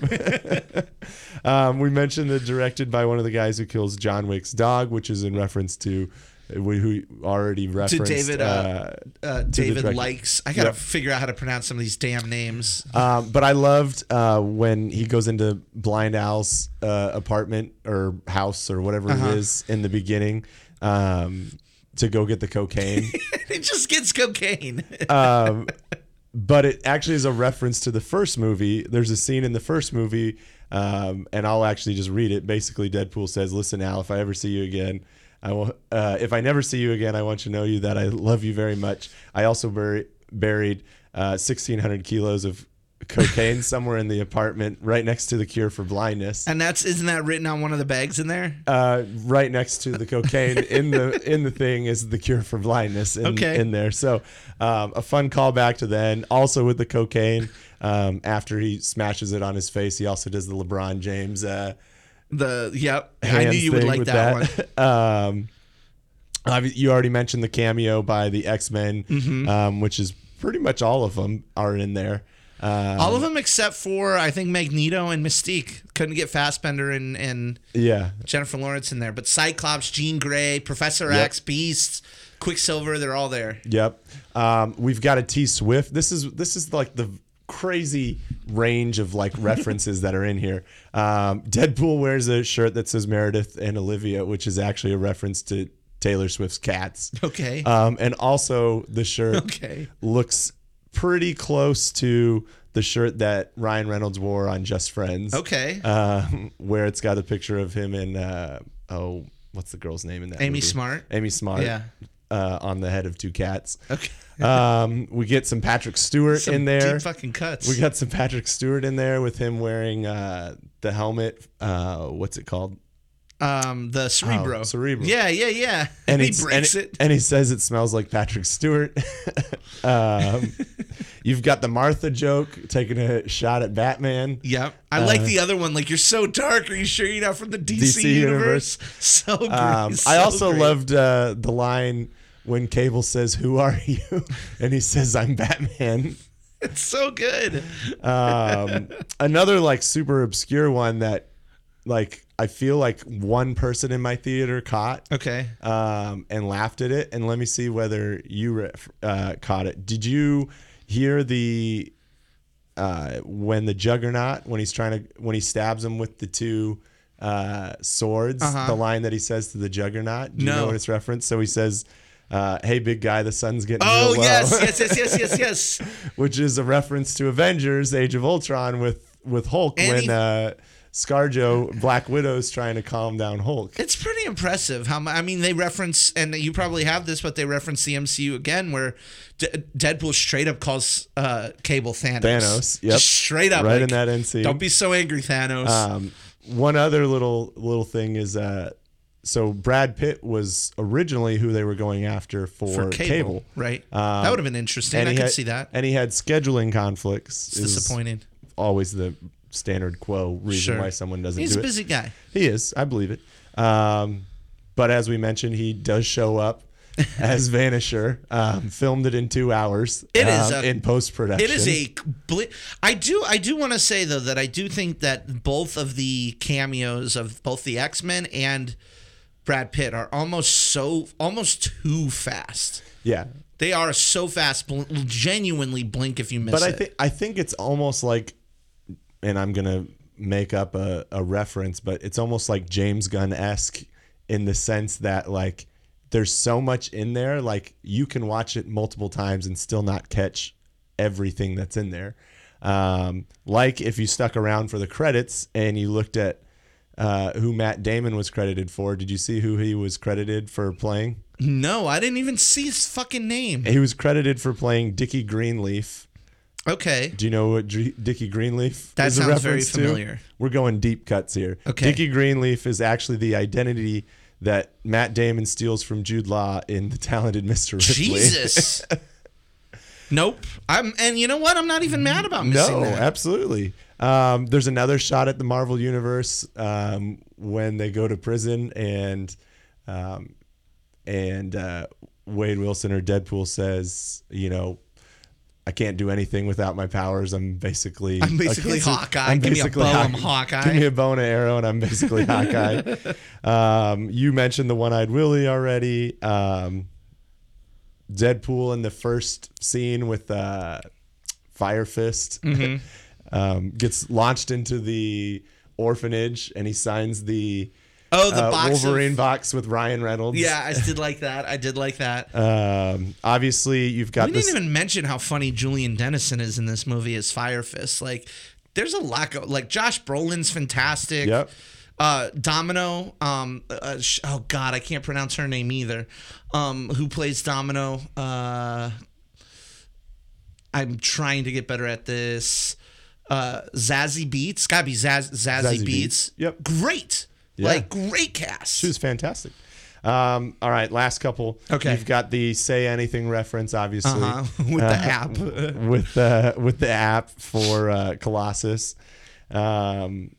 um, we mentioned that directed by one of the guys who kills John Wick's dog, which is in reference to uh, who already To referenced David, uh, uh, David Leitch. I gotta Yep. figure out how to pronounce some of these damn names. Um, but I loved uh, when he goes into Blind Al's uh, apartment or house or whatever Uh-huh. it is in the beginning um, to go get the cocaine. it just gets cocaine. um, but it actually is a reference to the first movie. There's a scene in the first movie, um, and I'll actually just read it. Basically, Deadpool says, "Listen, Al, if I ever see you again." I will, uh, if I never see you again, I want you to know you that I love you very much. I also very, buried uh, 1,600 kilos of cocaine somewhere in the apartment, right next to the cure for blindness. And that's isn't that written on one of the bags in there? Uh, right next to the cocaine in the in the thing is the cure for blindness in, Okay. in there. So um, a fun callback to then. Also with the cocaine, um, after he smashes it on his face, he also does the LeBron James. Uh, The yep. I knew you would like with that, one. um, you already mentioned the cameo by the X Men, Mm-hmm. um, which is pretty much all of them are in there. Um, All of them except for I think Magneto and Mystique couldn't get Fassbender and, and yeah, Jennifer Lawrence in there, but Cyclops, Jean Grey, Professor Yep. X, Beast, Quicksilver, they're all there. Yep. Um, we've got a T Swift. This is this is like the crazy range of like references that are in here. Um, Deadpool wears a shirt that says Meredith and Olivia, which is actually a reference to Taylor Swift's cats. Okay. Um, and also the shirt Okay. looks pretty close to the shirt that Ryan Reynolds wore on Just Friends. Okay. Um, where it's got a picture of him and uh, oh, what's the girl's name in that? Amy movie? Smart. Amy Smart. Yeah. Uh, on the head of two cats. Okay. Um, we get some Patrick Stewart Some in there. deep fucking cuts. We got some Patrick Stewart in there with him wearing uh, the helmet. Uh, what's it called? um the Cerebro. Oh, Cerebro. Yeah, yeah, yeah. And he breaks and, it. and he says it smells like Patrick Stewart. um, you've got the Martha joke taking a shot at Batman. Yep. I like the other one. Like, you're so dark. Are you sure you're not from the DC, DC universe? So great. Um, so I also great. loved uh, the line when Cable says, "Who are you?" and he says, "I'm Batman." It's so good. um, another like super obscure one that like I feel like one person in my theater caught Okay. um, and laughed at it. And let me see whether you re- uh, caught it. Did you hear the uh, when the Juggernaut when he's trying to when he stabs him with the two uh, swords? Uh-huh. The line that he says to the Juggernaut. Do you No. know what it's referenced? So he says. Uh, hey, big guy, the sun's getting Oh real yes, yes, yes, yes, yes, yes. which is a reference to Avengers: Age of Ultron with with Hulk And when he- uh, ScarJo Black Widow's trying to calm down Hulk. It's pretty impressive how I mean they reference and you probably have this, but they reference the MCU again where D- Deadpool straight up calls uh, Cable Thanos. Thanos, yep. Just straight up, Right like, in that scene. Don't be so angry, Thanos. Um, one other little little thing is uh, so Brad Pitt was originally who they were going after for, for cable. Cable, right? Um, that would have been interesting. I could had- see that. And he had scheduling conflicts. It's disappointing. Always the standard quo reason Sure. why someone doesn't He's do a it. busy guy. He is. I believe it. Um, but as we mentioned, he does show up as Vanisher. Um, filmed it in two hours. It is um, a- in post production. It is a. Bl- I do. I do want to say though that I do think that both of the cameos of both the X Men and Brad Pitt are almost so almost too fast. yeah. They are so fast. Bl- genuinely blink if you miss it. But I it. think I think it's almost like, and I'm gonna make up a, a reference, but it's almost like James Gunn esque in the sense that like there's so much in there, like you can watch it multiple times and still not catch everything that's in there. Um, like if you stuck around for the credits and you looked at uh, who Matt Damon was credited for, did you see who he was credited for playing? no, I didn't even see his fucking name. He was credited for playing Dickie Greenleaf. Okay. Do you know what Dr- Dickie Greenleaf That is a sounds very reference to? familiar. We're going deep cuts here. Okay. Dickie Greenleaf is actually the identity that Matt Damon steals from Jude Law in The Talented Mr. Ripley. Jesus. nope. I'm and you know what? I'm not even mad about missing no, that. absolutely. Um, there's another shot at the Marvel Universe um, when they go to prison and um, and uh, Wade Wilson or Deadpool says, you know, I can't do anything without my powers. I'm basically I'm basically Hawkeye. Give me a bow, I'm Hawkeye. Give me a bow and an arrow, and I'm basically Hawkeye. Um, you mentioned the one-eyed Willie already. Um, Deadpool in the first scene with uh, Fire Fist Mm-hmm. um, gets launched into the orphanage, and he signs the Oh, the uh, box of- Wolverine box with Ryan Reynolds. Yeah, I did like that. I did like that. Um, obviously, you've got we this. didn't even mention how funny Julian Dennison is in this movie as Fire Fist. Like, there's a lot. of like Josh Brolin's fantastic. Yep. Uh, Domino. Um. Uh, sh- oh God, I can't pronounce her name either. Um. Who plays Domino? Uh. I'm trying to get better at this. Uh, Zazie Beetz, gotta be Zaz, Zazie, Zazie Beats. Beetz. Yep. great, Yeah. like great cast. She was fantastic. Um, all right, last couple. Okay. You've got the say anything reference, obviously, uh-huh. with the app. with the with the app for uh, Colossus. Um,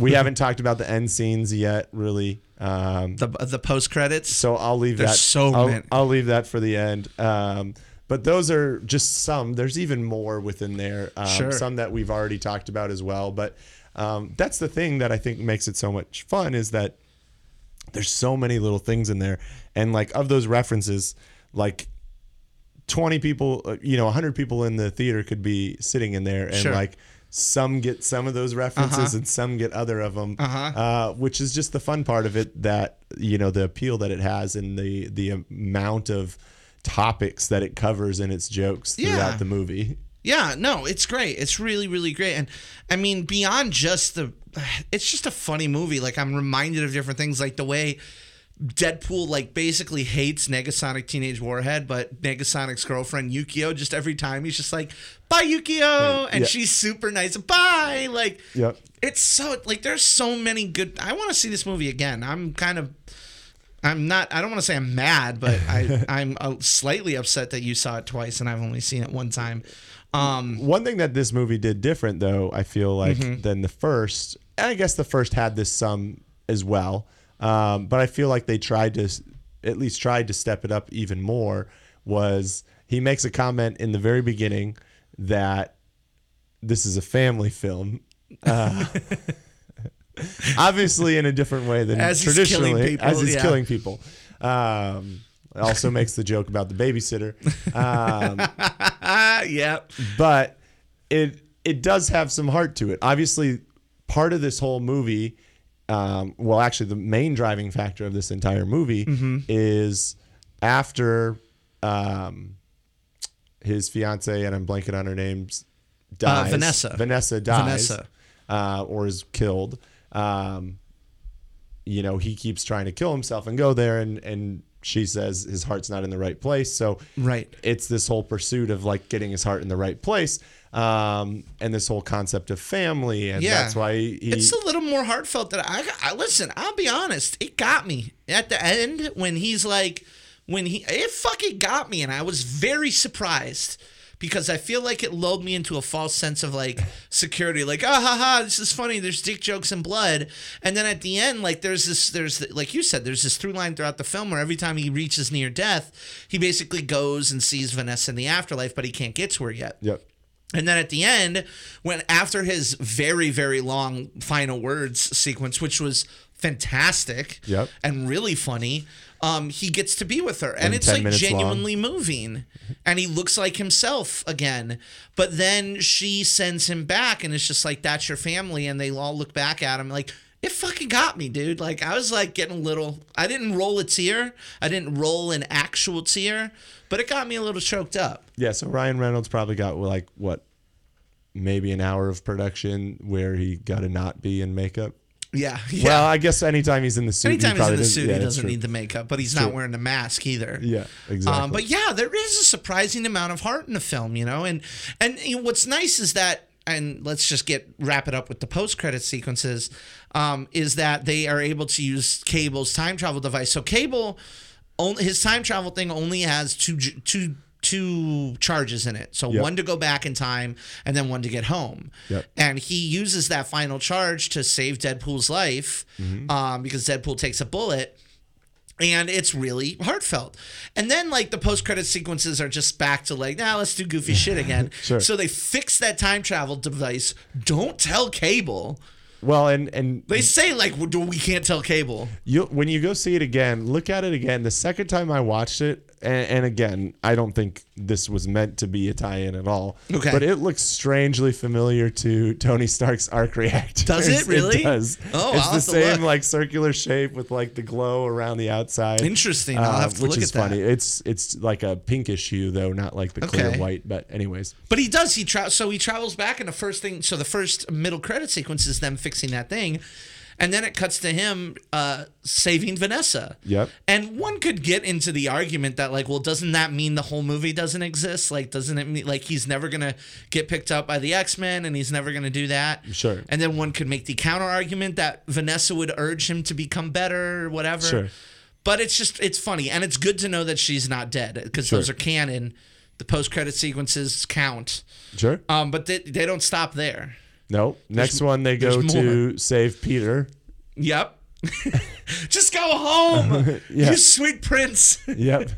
we haven't talked about the end scenes yet, really. Um, the the post credits. so I'll leave There's that. so I'll, many. I'll leave that for the end. Um, but those are just some. There's even more within there. Um, Sure. Some that we've already talked about as well. But um, that's the thing that I think makes it so much fun is that there's so many little things in there, and like of those references, like 20 people, uh, you know, 100 people in the theater could be sitting in there, and Sure. like some get some of those references and some get other of them, Uh-huh. uh, which is just the fun part of it. That you know, the appeal that it has and the the amount of topics that it covers in its jokes throughout the movie. Yeah, no, it's great. It's really, really great. And I mean, beyond just the, it's just a funny movie. Like I'm reminded of different things, like the way Deadpool like basically hates Negasonic Teenage Warhead, but Negasonic's girlfriend Yukio just every time he's just like, "Bye, Yukio," and Yeah. she's super nice. Bye, like. Yep. It's so like there's so many good. I want to see this movie again. I'm kind of. I'm not. I don't want to say I'm mad, but I I'm uh, slightly upset that you saw it twice and I've only seen it one time. Um, One thing that this movie did different, though, I feel like Mm-hmm. than the first. And I guess the first had this some as well, um, but I feel like they tried to, at least tried to step it up even more. Was he makes a comment in the very beginning that this is a family film. Uh, obviously, in a different way than As he's traditionally, people, as he's yeah. killing people. Um, also makes the joke about the babysitter. Um, ah, yeah. but it it does have some heart to it. Obviously, part of this whole movie, um, well, actually, the main driving factor of this entire movie Mm-hmm. is after um, his fiance and I'm blanking on her names dies. Uh, Vanessa. Vanessa dies. Vanessa. Uh, or is killed. Um, you know, he keeps trying to kill himself and go there, and and she says his heart's not in the right place. So Right. it's this whole pursuit of like getting his heart in the right place um and this whole concept of family and Yeah. that's why he It's a little more heartfelt That I, I listen. I'll be honest, it got me at the end when he's like, when he it fucking got me, and I was very surprised because I feel like it lulled me into a false sense of like security, like ah ha ha, this is funny. There's dick jokes and blood, and then at the end, like there's this, there's like you said, there's this through line throughout the film where every time he reaches near death, he basically goes and sees Vanessa in the afterlife, but he can't get to her yet. yep And then at the end, when after his very, very long final words sequence, which was fantastic Yep. and really funny, um, he gets to be with her. And And it's like minutes long. genuinely moving. And he looks like himself again. But then she sends him back and it's just like, that's your family. And they all look back at him like, it fucking got me, dude. Like I was like getting a little. I didn't roll a tear. I didn't roll an actual tear, but it got me a little choked up. yeah so ryan reynolds probably got like what maybe an hour of production where he got to not be in makeup Yeah. yeah. well i guess anytime he's in the suit Anytime he he's in the suit, yeah, he doesn't need the makeup, but he's not wearing the mask either. yeah exactly Um, but yeah, there is a surprising amount of heart in the film, you know, and and you know, what's nice is that, and let's just get wrap it up with the post credit sequences, um, is that they are able to use Cable's time travel device. So Cable, only his time travel thing only has two two two charges in it. So Yep. one to go back in time and then one to get home. Yep. And he uses that final charge to save Deadpool's life Mm-hmm. um, because Deadpool takes a bullet and it's really heartfelt. And then like the post credit sequences are just back to like, now let's do goofy shit again. Sure. So they fix that time travel device. Don't tell Cable. well and and They say like we can't tell Cable. you when you go see it again, look at it again. The second time I watched it, and, and again, I don't think this was meant to be a tie-in at all. Okay. but it looks strangely familiar to Tony Stark's arc reactor. Does it really? It does. Oh, it's I'll the same look. like circular shape with like the glow around the outside. Interesting. I'll uh, have to which look is at that. funny. It's it's like a pinkish hue though, not like the clear Okay. white. But anyways, But he does. He tra- so he travels back, and the first thing, so the first middle credit sequence is them fixing that thing, and then it cuts to him uh, saving Vanessa. Yep. And one could get into the argument that like, well, doesn't that mean the whole movie doesn't exist? Like, doesn't it mean like he's never gonna get picked up by the X Men and he's never gonna do that? Sure. And then one could make the counter argument that Vanessa would urge him to become better or whatever. Sure. But it's just it's funny and it's good to know that she's not dead because Sure. those are canon. The post credit sequences count. Sure. Um, but they, they don't stop there. No. Next one, they go there's to save Peter. Yep. Just go home, Yeah. you sweet prince. Yep.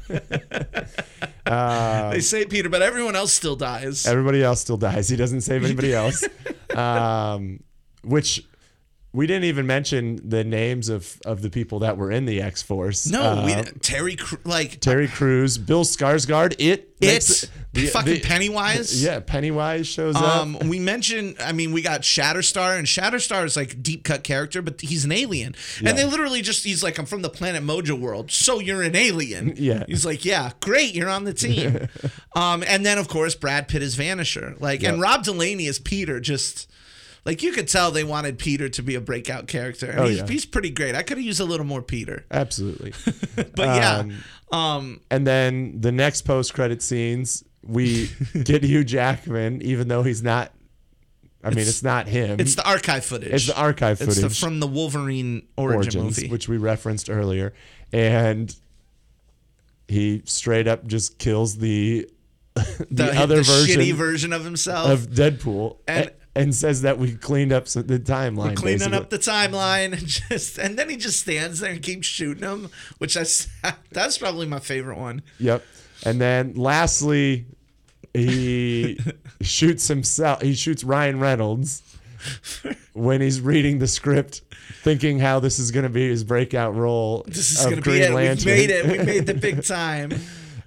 they say Peter, but everyone else still dies. Everybody else still dies. He doesn't save anybody else. Um, which we didn't even mention the names of, of the people that were in the X Force. no, we Uh, Terry like Terry Crews, Bill Skarsgård. It. it's the- fucking the- Pennywise. Yeah, Pennywise shows Um, up. we mentioned, I mean, we got Shatterstar, and Shatterstar is like deep cut character, but he's an alien. And they literally just, he's like, I'm from the planet Mojo world, so you're an alien. Yeah. He's like, yeah, great, you're on the team. um, and then, of course, Brad Pitt is Vanisher. Like, and Rob Delaney is Peter, just. Like you could tell they wanted Peter to be a breakout character. And Oh, he's, yeah. he's pretty great. I could have used a little more Peter. Absolutely. But yeah. Um, Um And then the next post credit scenes, we get Hugh Jackman, even though he's not. I mean, it's not him. it's the archive footage. It's the archive It's footage. the, from the Wolverine origin Origins, movie. which we referenced earlier, and he straight up just kills the the, the, other the version shitty version of himself. of Deadpool, And- and, says that we cleaned up the timeline. We're cleaning basically. up the timeline and just and then he just stands there and keeps shooting him which that's that's probably my favorite one Yep. And then lastly, he shoots himself. He shoots Ryan Reynolds when he's reading the script, thinking how this is going to be his breakout role this is gonna be it we made it we made the big time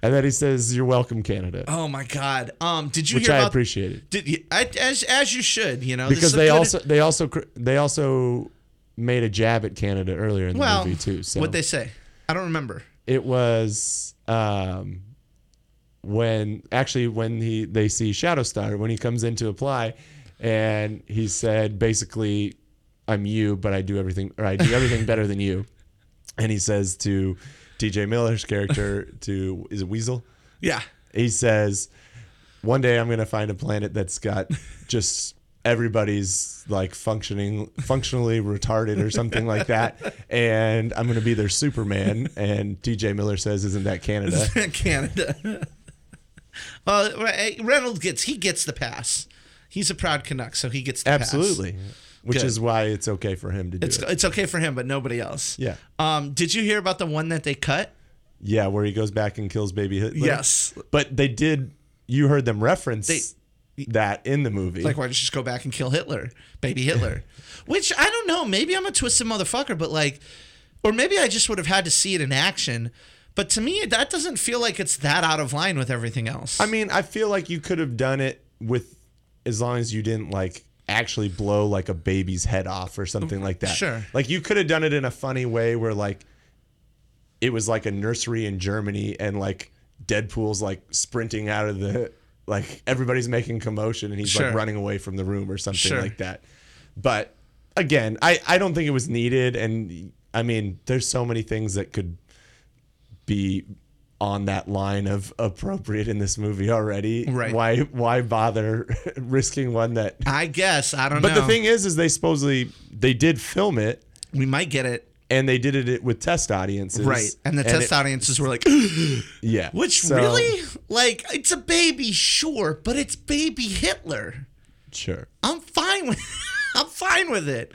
and then he says, "You're welcome, Canada," oh my god. Um did you which hear I about appreciated did you, I, as as you should you know? Because they also they also they also made a jab at Canada earlier in the well movie too. So. what they say? I don't remember. It was um, when actually when he they see Shatterstar when he comes in to apply, and he said basically, "I'm you, but I do everything or I do everything better than you," and he says to T.J. Miller's character to is it Weasel? yeah He says, "One day I'm gonna find a planet that's got just." Everybody's like functioning, functionally retarded or something like that, and I'm gonna be their Superman. And T.J. Miller says, "Isn't that Canada?" canada well eh, reynolds gets he gets the pass he's a proud canuck so he gets the pass. Absolutely, which Good. is why it's okay for him to do it's, it. it's okay for him but nobody else Yeah, um did you hear about the one that they cut yeah, where he goes back and kills baby Hitler. Yes. but they did. You heard them reference They- that in the movie. Like, why don't you just go back and kill Hitler, baby Hitler? Which I don't know. Maybe I'm a twisted motherfucker, but like, or maybe I just would have had to see it in action. But to me, that doesn't feel like it's that out of line with everything else. I mean, I feel like you could have done it with as long as you didn't like actually blow like a baby's head off or something like that. Sure. Like you could have done it in a funny way where like it was like a nursery in Germany and like Deadpool's like sprinting out of the like everybody's making commotion and he's Sure. like running away from the room or something Sure. like that. But again, I I don't think it was needed and I mean, there's so many things that could be on that line of appropriate in this movie already. Right. Why why bother risking one that I guess I don't But know. But the thing is is they supposedly they did film it we might get it and they did it with test audiences. right, and the test it- audiences were like, Yeah. "Which So- really? Like, it's a baby, sure, but it's baby Hitler." Sure. I'm fine with I'm fine with it.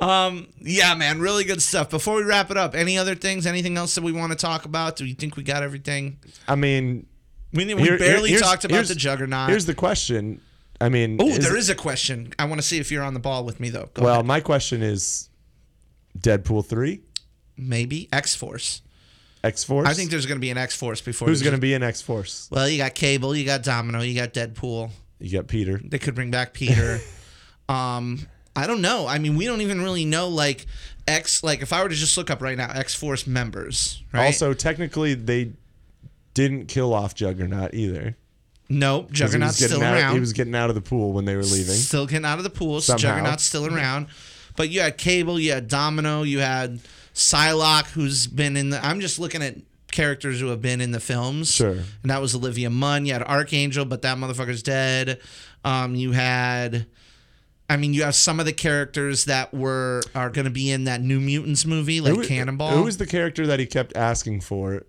Um, yeah, man, really good stuff. Before we wrap it up, any other things? Anything else that we want to talk about? Do you think we got everything? I mean We, we here- barely here's- talked about the Juggernaut. Here's the question. I mean oh, there is a question. I want to see if you're on the ball with me though. Go Well, ahead. my question is Deadpool 3, maybe X Force. X-Force. I think there's going to be an X Force before. Who's going to be an X-Force? Well, you got Cable, you got Domino, you got Deadpool. You got Peter. They could bring back Peter. um, I don't know. I mean, we don't even really know like X. Like, if I were to just look up right now, X Force members. Right? Also, technically they didn't kill off Juggernaut either. nope. 'Cause he was Juggernaut's still out, around. He was getting out of the pool when they were leaving. Still getting out of the pool. So Somehow. Juggernaut's still around. But you had Cable, you had Domino, you had Psylocke, who's been in the. I'm just looking at characters who have been in the films. Sure. And that was Olivia Munn. You had Archangel, but that motherfucker's dead. Um, you had. I mean, you have some of the characters that were are going to be in that New Mutants movie, like Who- Cannonball. Who was the character that he kept asking for?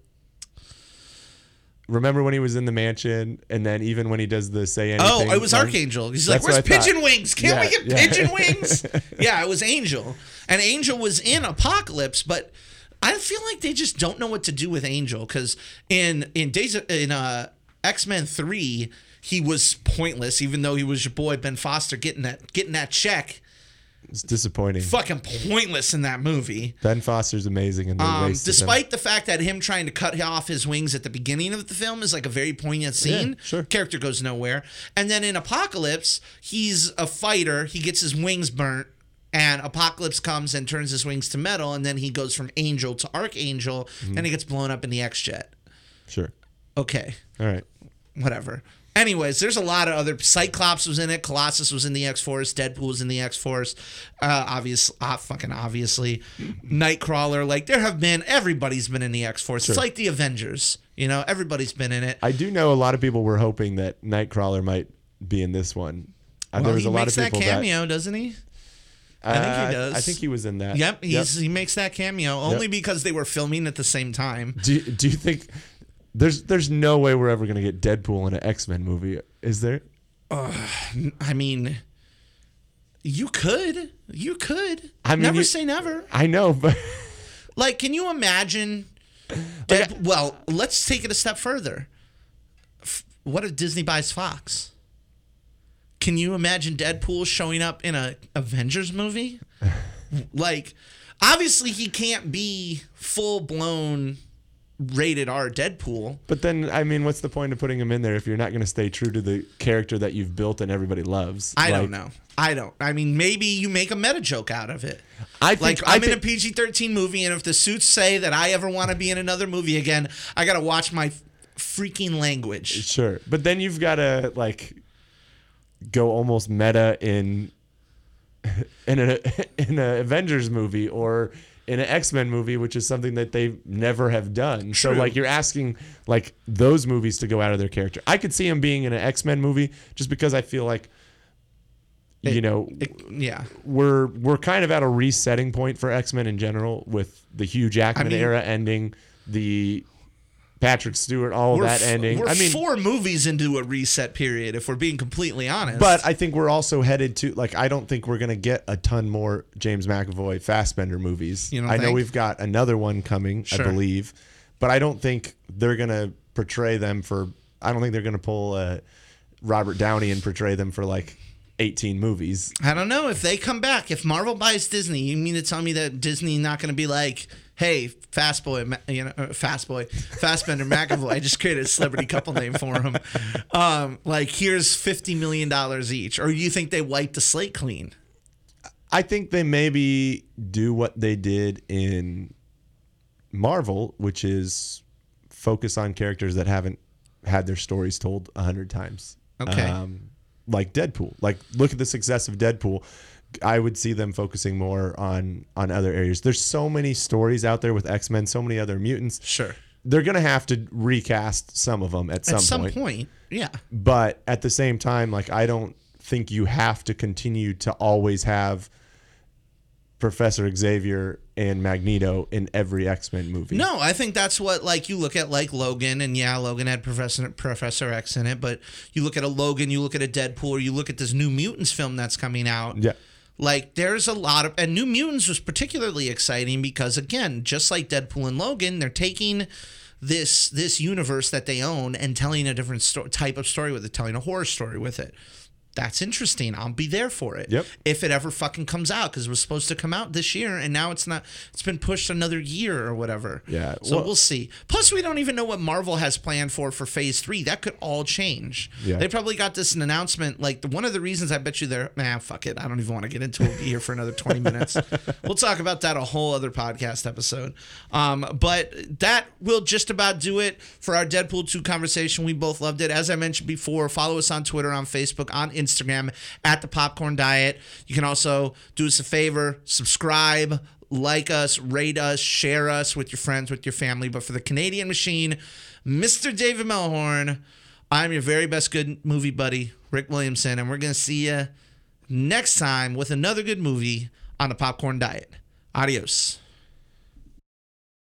Remember when he was in the mansion, and then even when he does the say anything? Oh, it was? Archangel. He's like, "Where's I thought. pigeon wings? Can't we get yeah. pigeon wings?" yeah, it was Angel, and Angel was in Apocalypse, but I feel like they just don't know what to do with Angel because in in days of- in uh, X Men three, he was pointless, even though he was your boy Ben Foster getting that getting that check. It's disappointing. Fucking pointless in that movie. Ben Foster's amazing, and Um, despite the fact that him trying to cut off his wings at the beginning of the film is like a very poignant scene, sure. character goes nowhere. And then in Apocalypse, he's a fighter. He gets his wings burnt, and Apocalypse comes and turns his wings to metal, and then he goes from Angel to Archangel, Mm-hmm. and he gets blown up in the X Jet. Sure. Okay, All right. whatever. Anyways, there's a lot of other. Cyclops was in it. Colossus was in the X Force. Deadpool was in the X Force. Uh, obvious, uh, fucking obviously, Nightcrawler. Like there have been. Everybody's been in the X Force. It's like the Avengers. You know, everybody's been in it. I do know a lot of people were hoping that Nightcrawler might be in this one. Uh, well, there was he a lot makes of that people cameo, doesn't he? that. think he Uh, does. I think he was in that. Yep, he's he makes that cameo only because they were filming at the same time. Do Do you think there's there's no way we're ever gonna get Deadpool in an X Men movie? Is there? I mean, you could, you could. I mean, never you- say never. I know, but Like, can you imagine? Dead, well, let's take it a step further. F- What if Disney buys Fox? Can you imagine Deadpool showing up in a Avengers movie? like, obviously, he can't be full blown rated R Deadpool. but then I mean, what's the point of putting him in there if you're not gonna stay true to the character that you've built and everybody loves? I Like, don't know. I don't. I mean, maybe you make a meta joke out of it. I think Like I I'm in a PG thirteen movie, and if the suits say that I ever want to be in another movie again, I gotta watch my freaking language. Sure, but then you've got to like go almost meta in in a in an Avengers movie or in an X Men movie, which is something that they never have done. So like you're asking like those movies to go out of their character. I could see him being in an X Men movie just because I feel like you know It- yeah. we're we're kind of at a resetting point for X Men in general with the Hugh Jackman mean- era ending, the Patrick Stewart, all of that f- ending. We're I mean, four movies into a reset period, if we're being completely honest. But I think we're also headed to like I don't think we're gonna get a ton more James McAvoy Fassbender movies. You don't I know we've got another one coming, Sure. I believe, but I don't think they're gonna portray them for. I don't think they're gonna pull uh, Robert Downey and portray them for like 18 movies. I don't know if they come back. If Marvel buys Disney, you mean to tell me that Disney not going to be like, "Hey, Fast Boy, you know, uh, Fast Boy, Fastbender McAvoy, I just created a celebrity couple name for him. Um, like, here's fifty million dollars each." Or you think they wipe the slate clean? I think they maybe do what they did in Marvel, which is focus on characters that haven't had their stories told a hundred times. Okay. Um, like Deadpool. Like look at the success of Deadpool. I would see them focusing more on on other areas. There's so many stories out there with X Men, so many other mutants. Sure. They're gonna have to recast some of them at some, point. At some point. point, yeah. But at the same time, like I don't think you have to continue to always have Professor Xavier and Magneto in every X Men movie. No, I think that's what like you look at like Logan, and yeah, Logan had Professor Professor X in it, but you look at a Logan, you look at a Deadpool, or you look at this New Mutants film that's coming out. Yeah. Like there's a lot of and New Mutants was particularly exciting because again, just like Deadpool and Logan, they're taking this this universe that they own and telling a different sto- type of story with it, telling a horror story with it. That's interesting. I'll be there for it. Yep. If it ever fucking comes out, because it was supposed to come out this year, and now it's not. It's been pushed another year or whatever. Yeah, So well- we'll see. Plus, we don't even know what Marvel has planned for for Phase Three. That could all change. Yeah. They probably got this an announcement. Like one of the reasons I bet you they're nah, fuck it. I don't even want to get into it. Here for another twenty minutes. we'll talk about that a whole other podcast episode. Um, but that will just about do it for our Deadpool two conversation. We both loved it. As I mentioned before, follow us on Twitter, on Facebook, on Instagram at the Popcorn Diet. You can also do us a favor, subscribe, like us, rate us, share us with your friends, with your family. But for the Canadian machine, Mr. David Melhorn, I'm your very best good movie buddy, Rick Williamson, and we're going to see you next time with another good movie on the Popcorn Diet. Adios.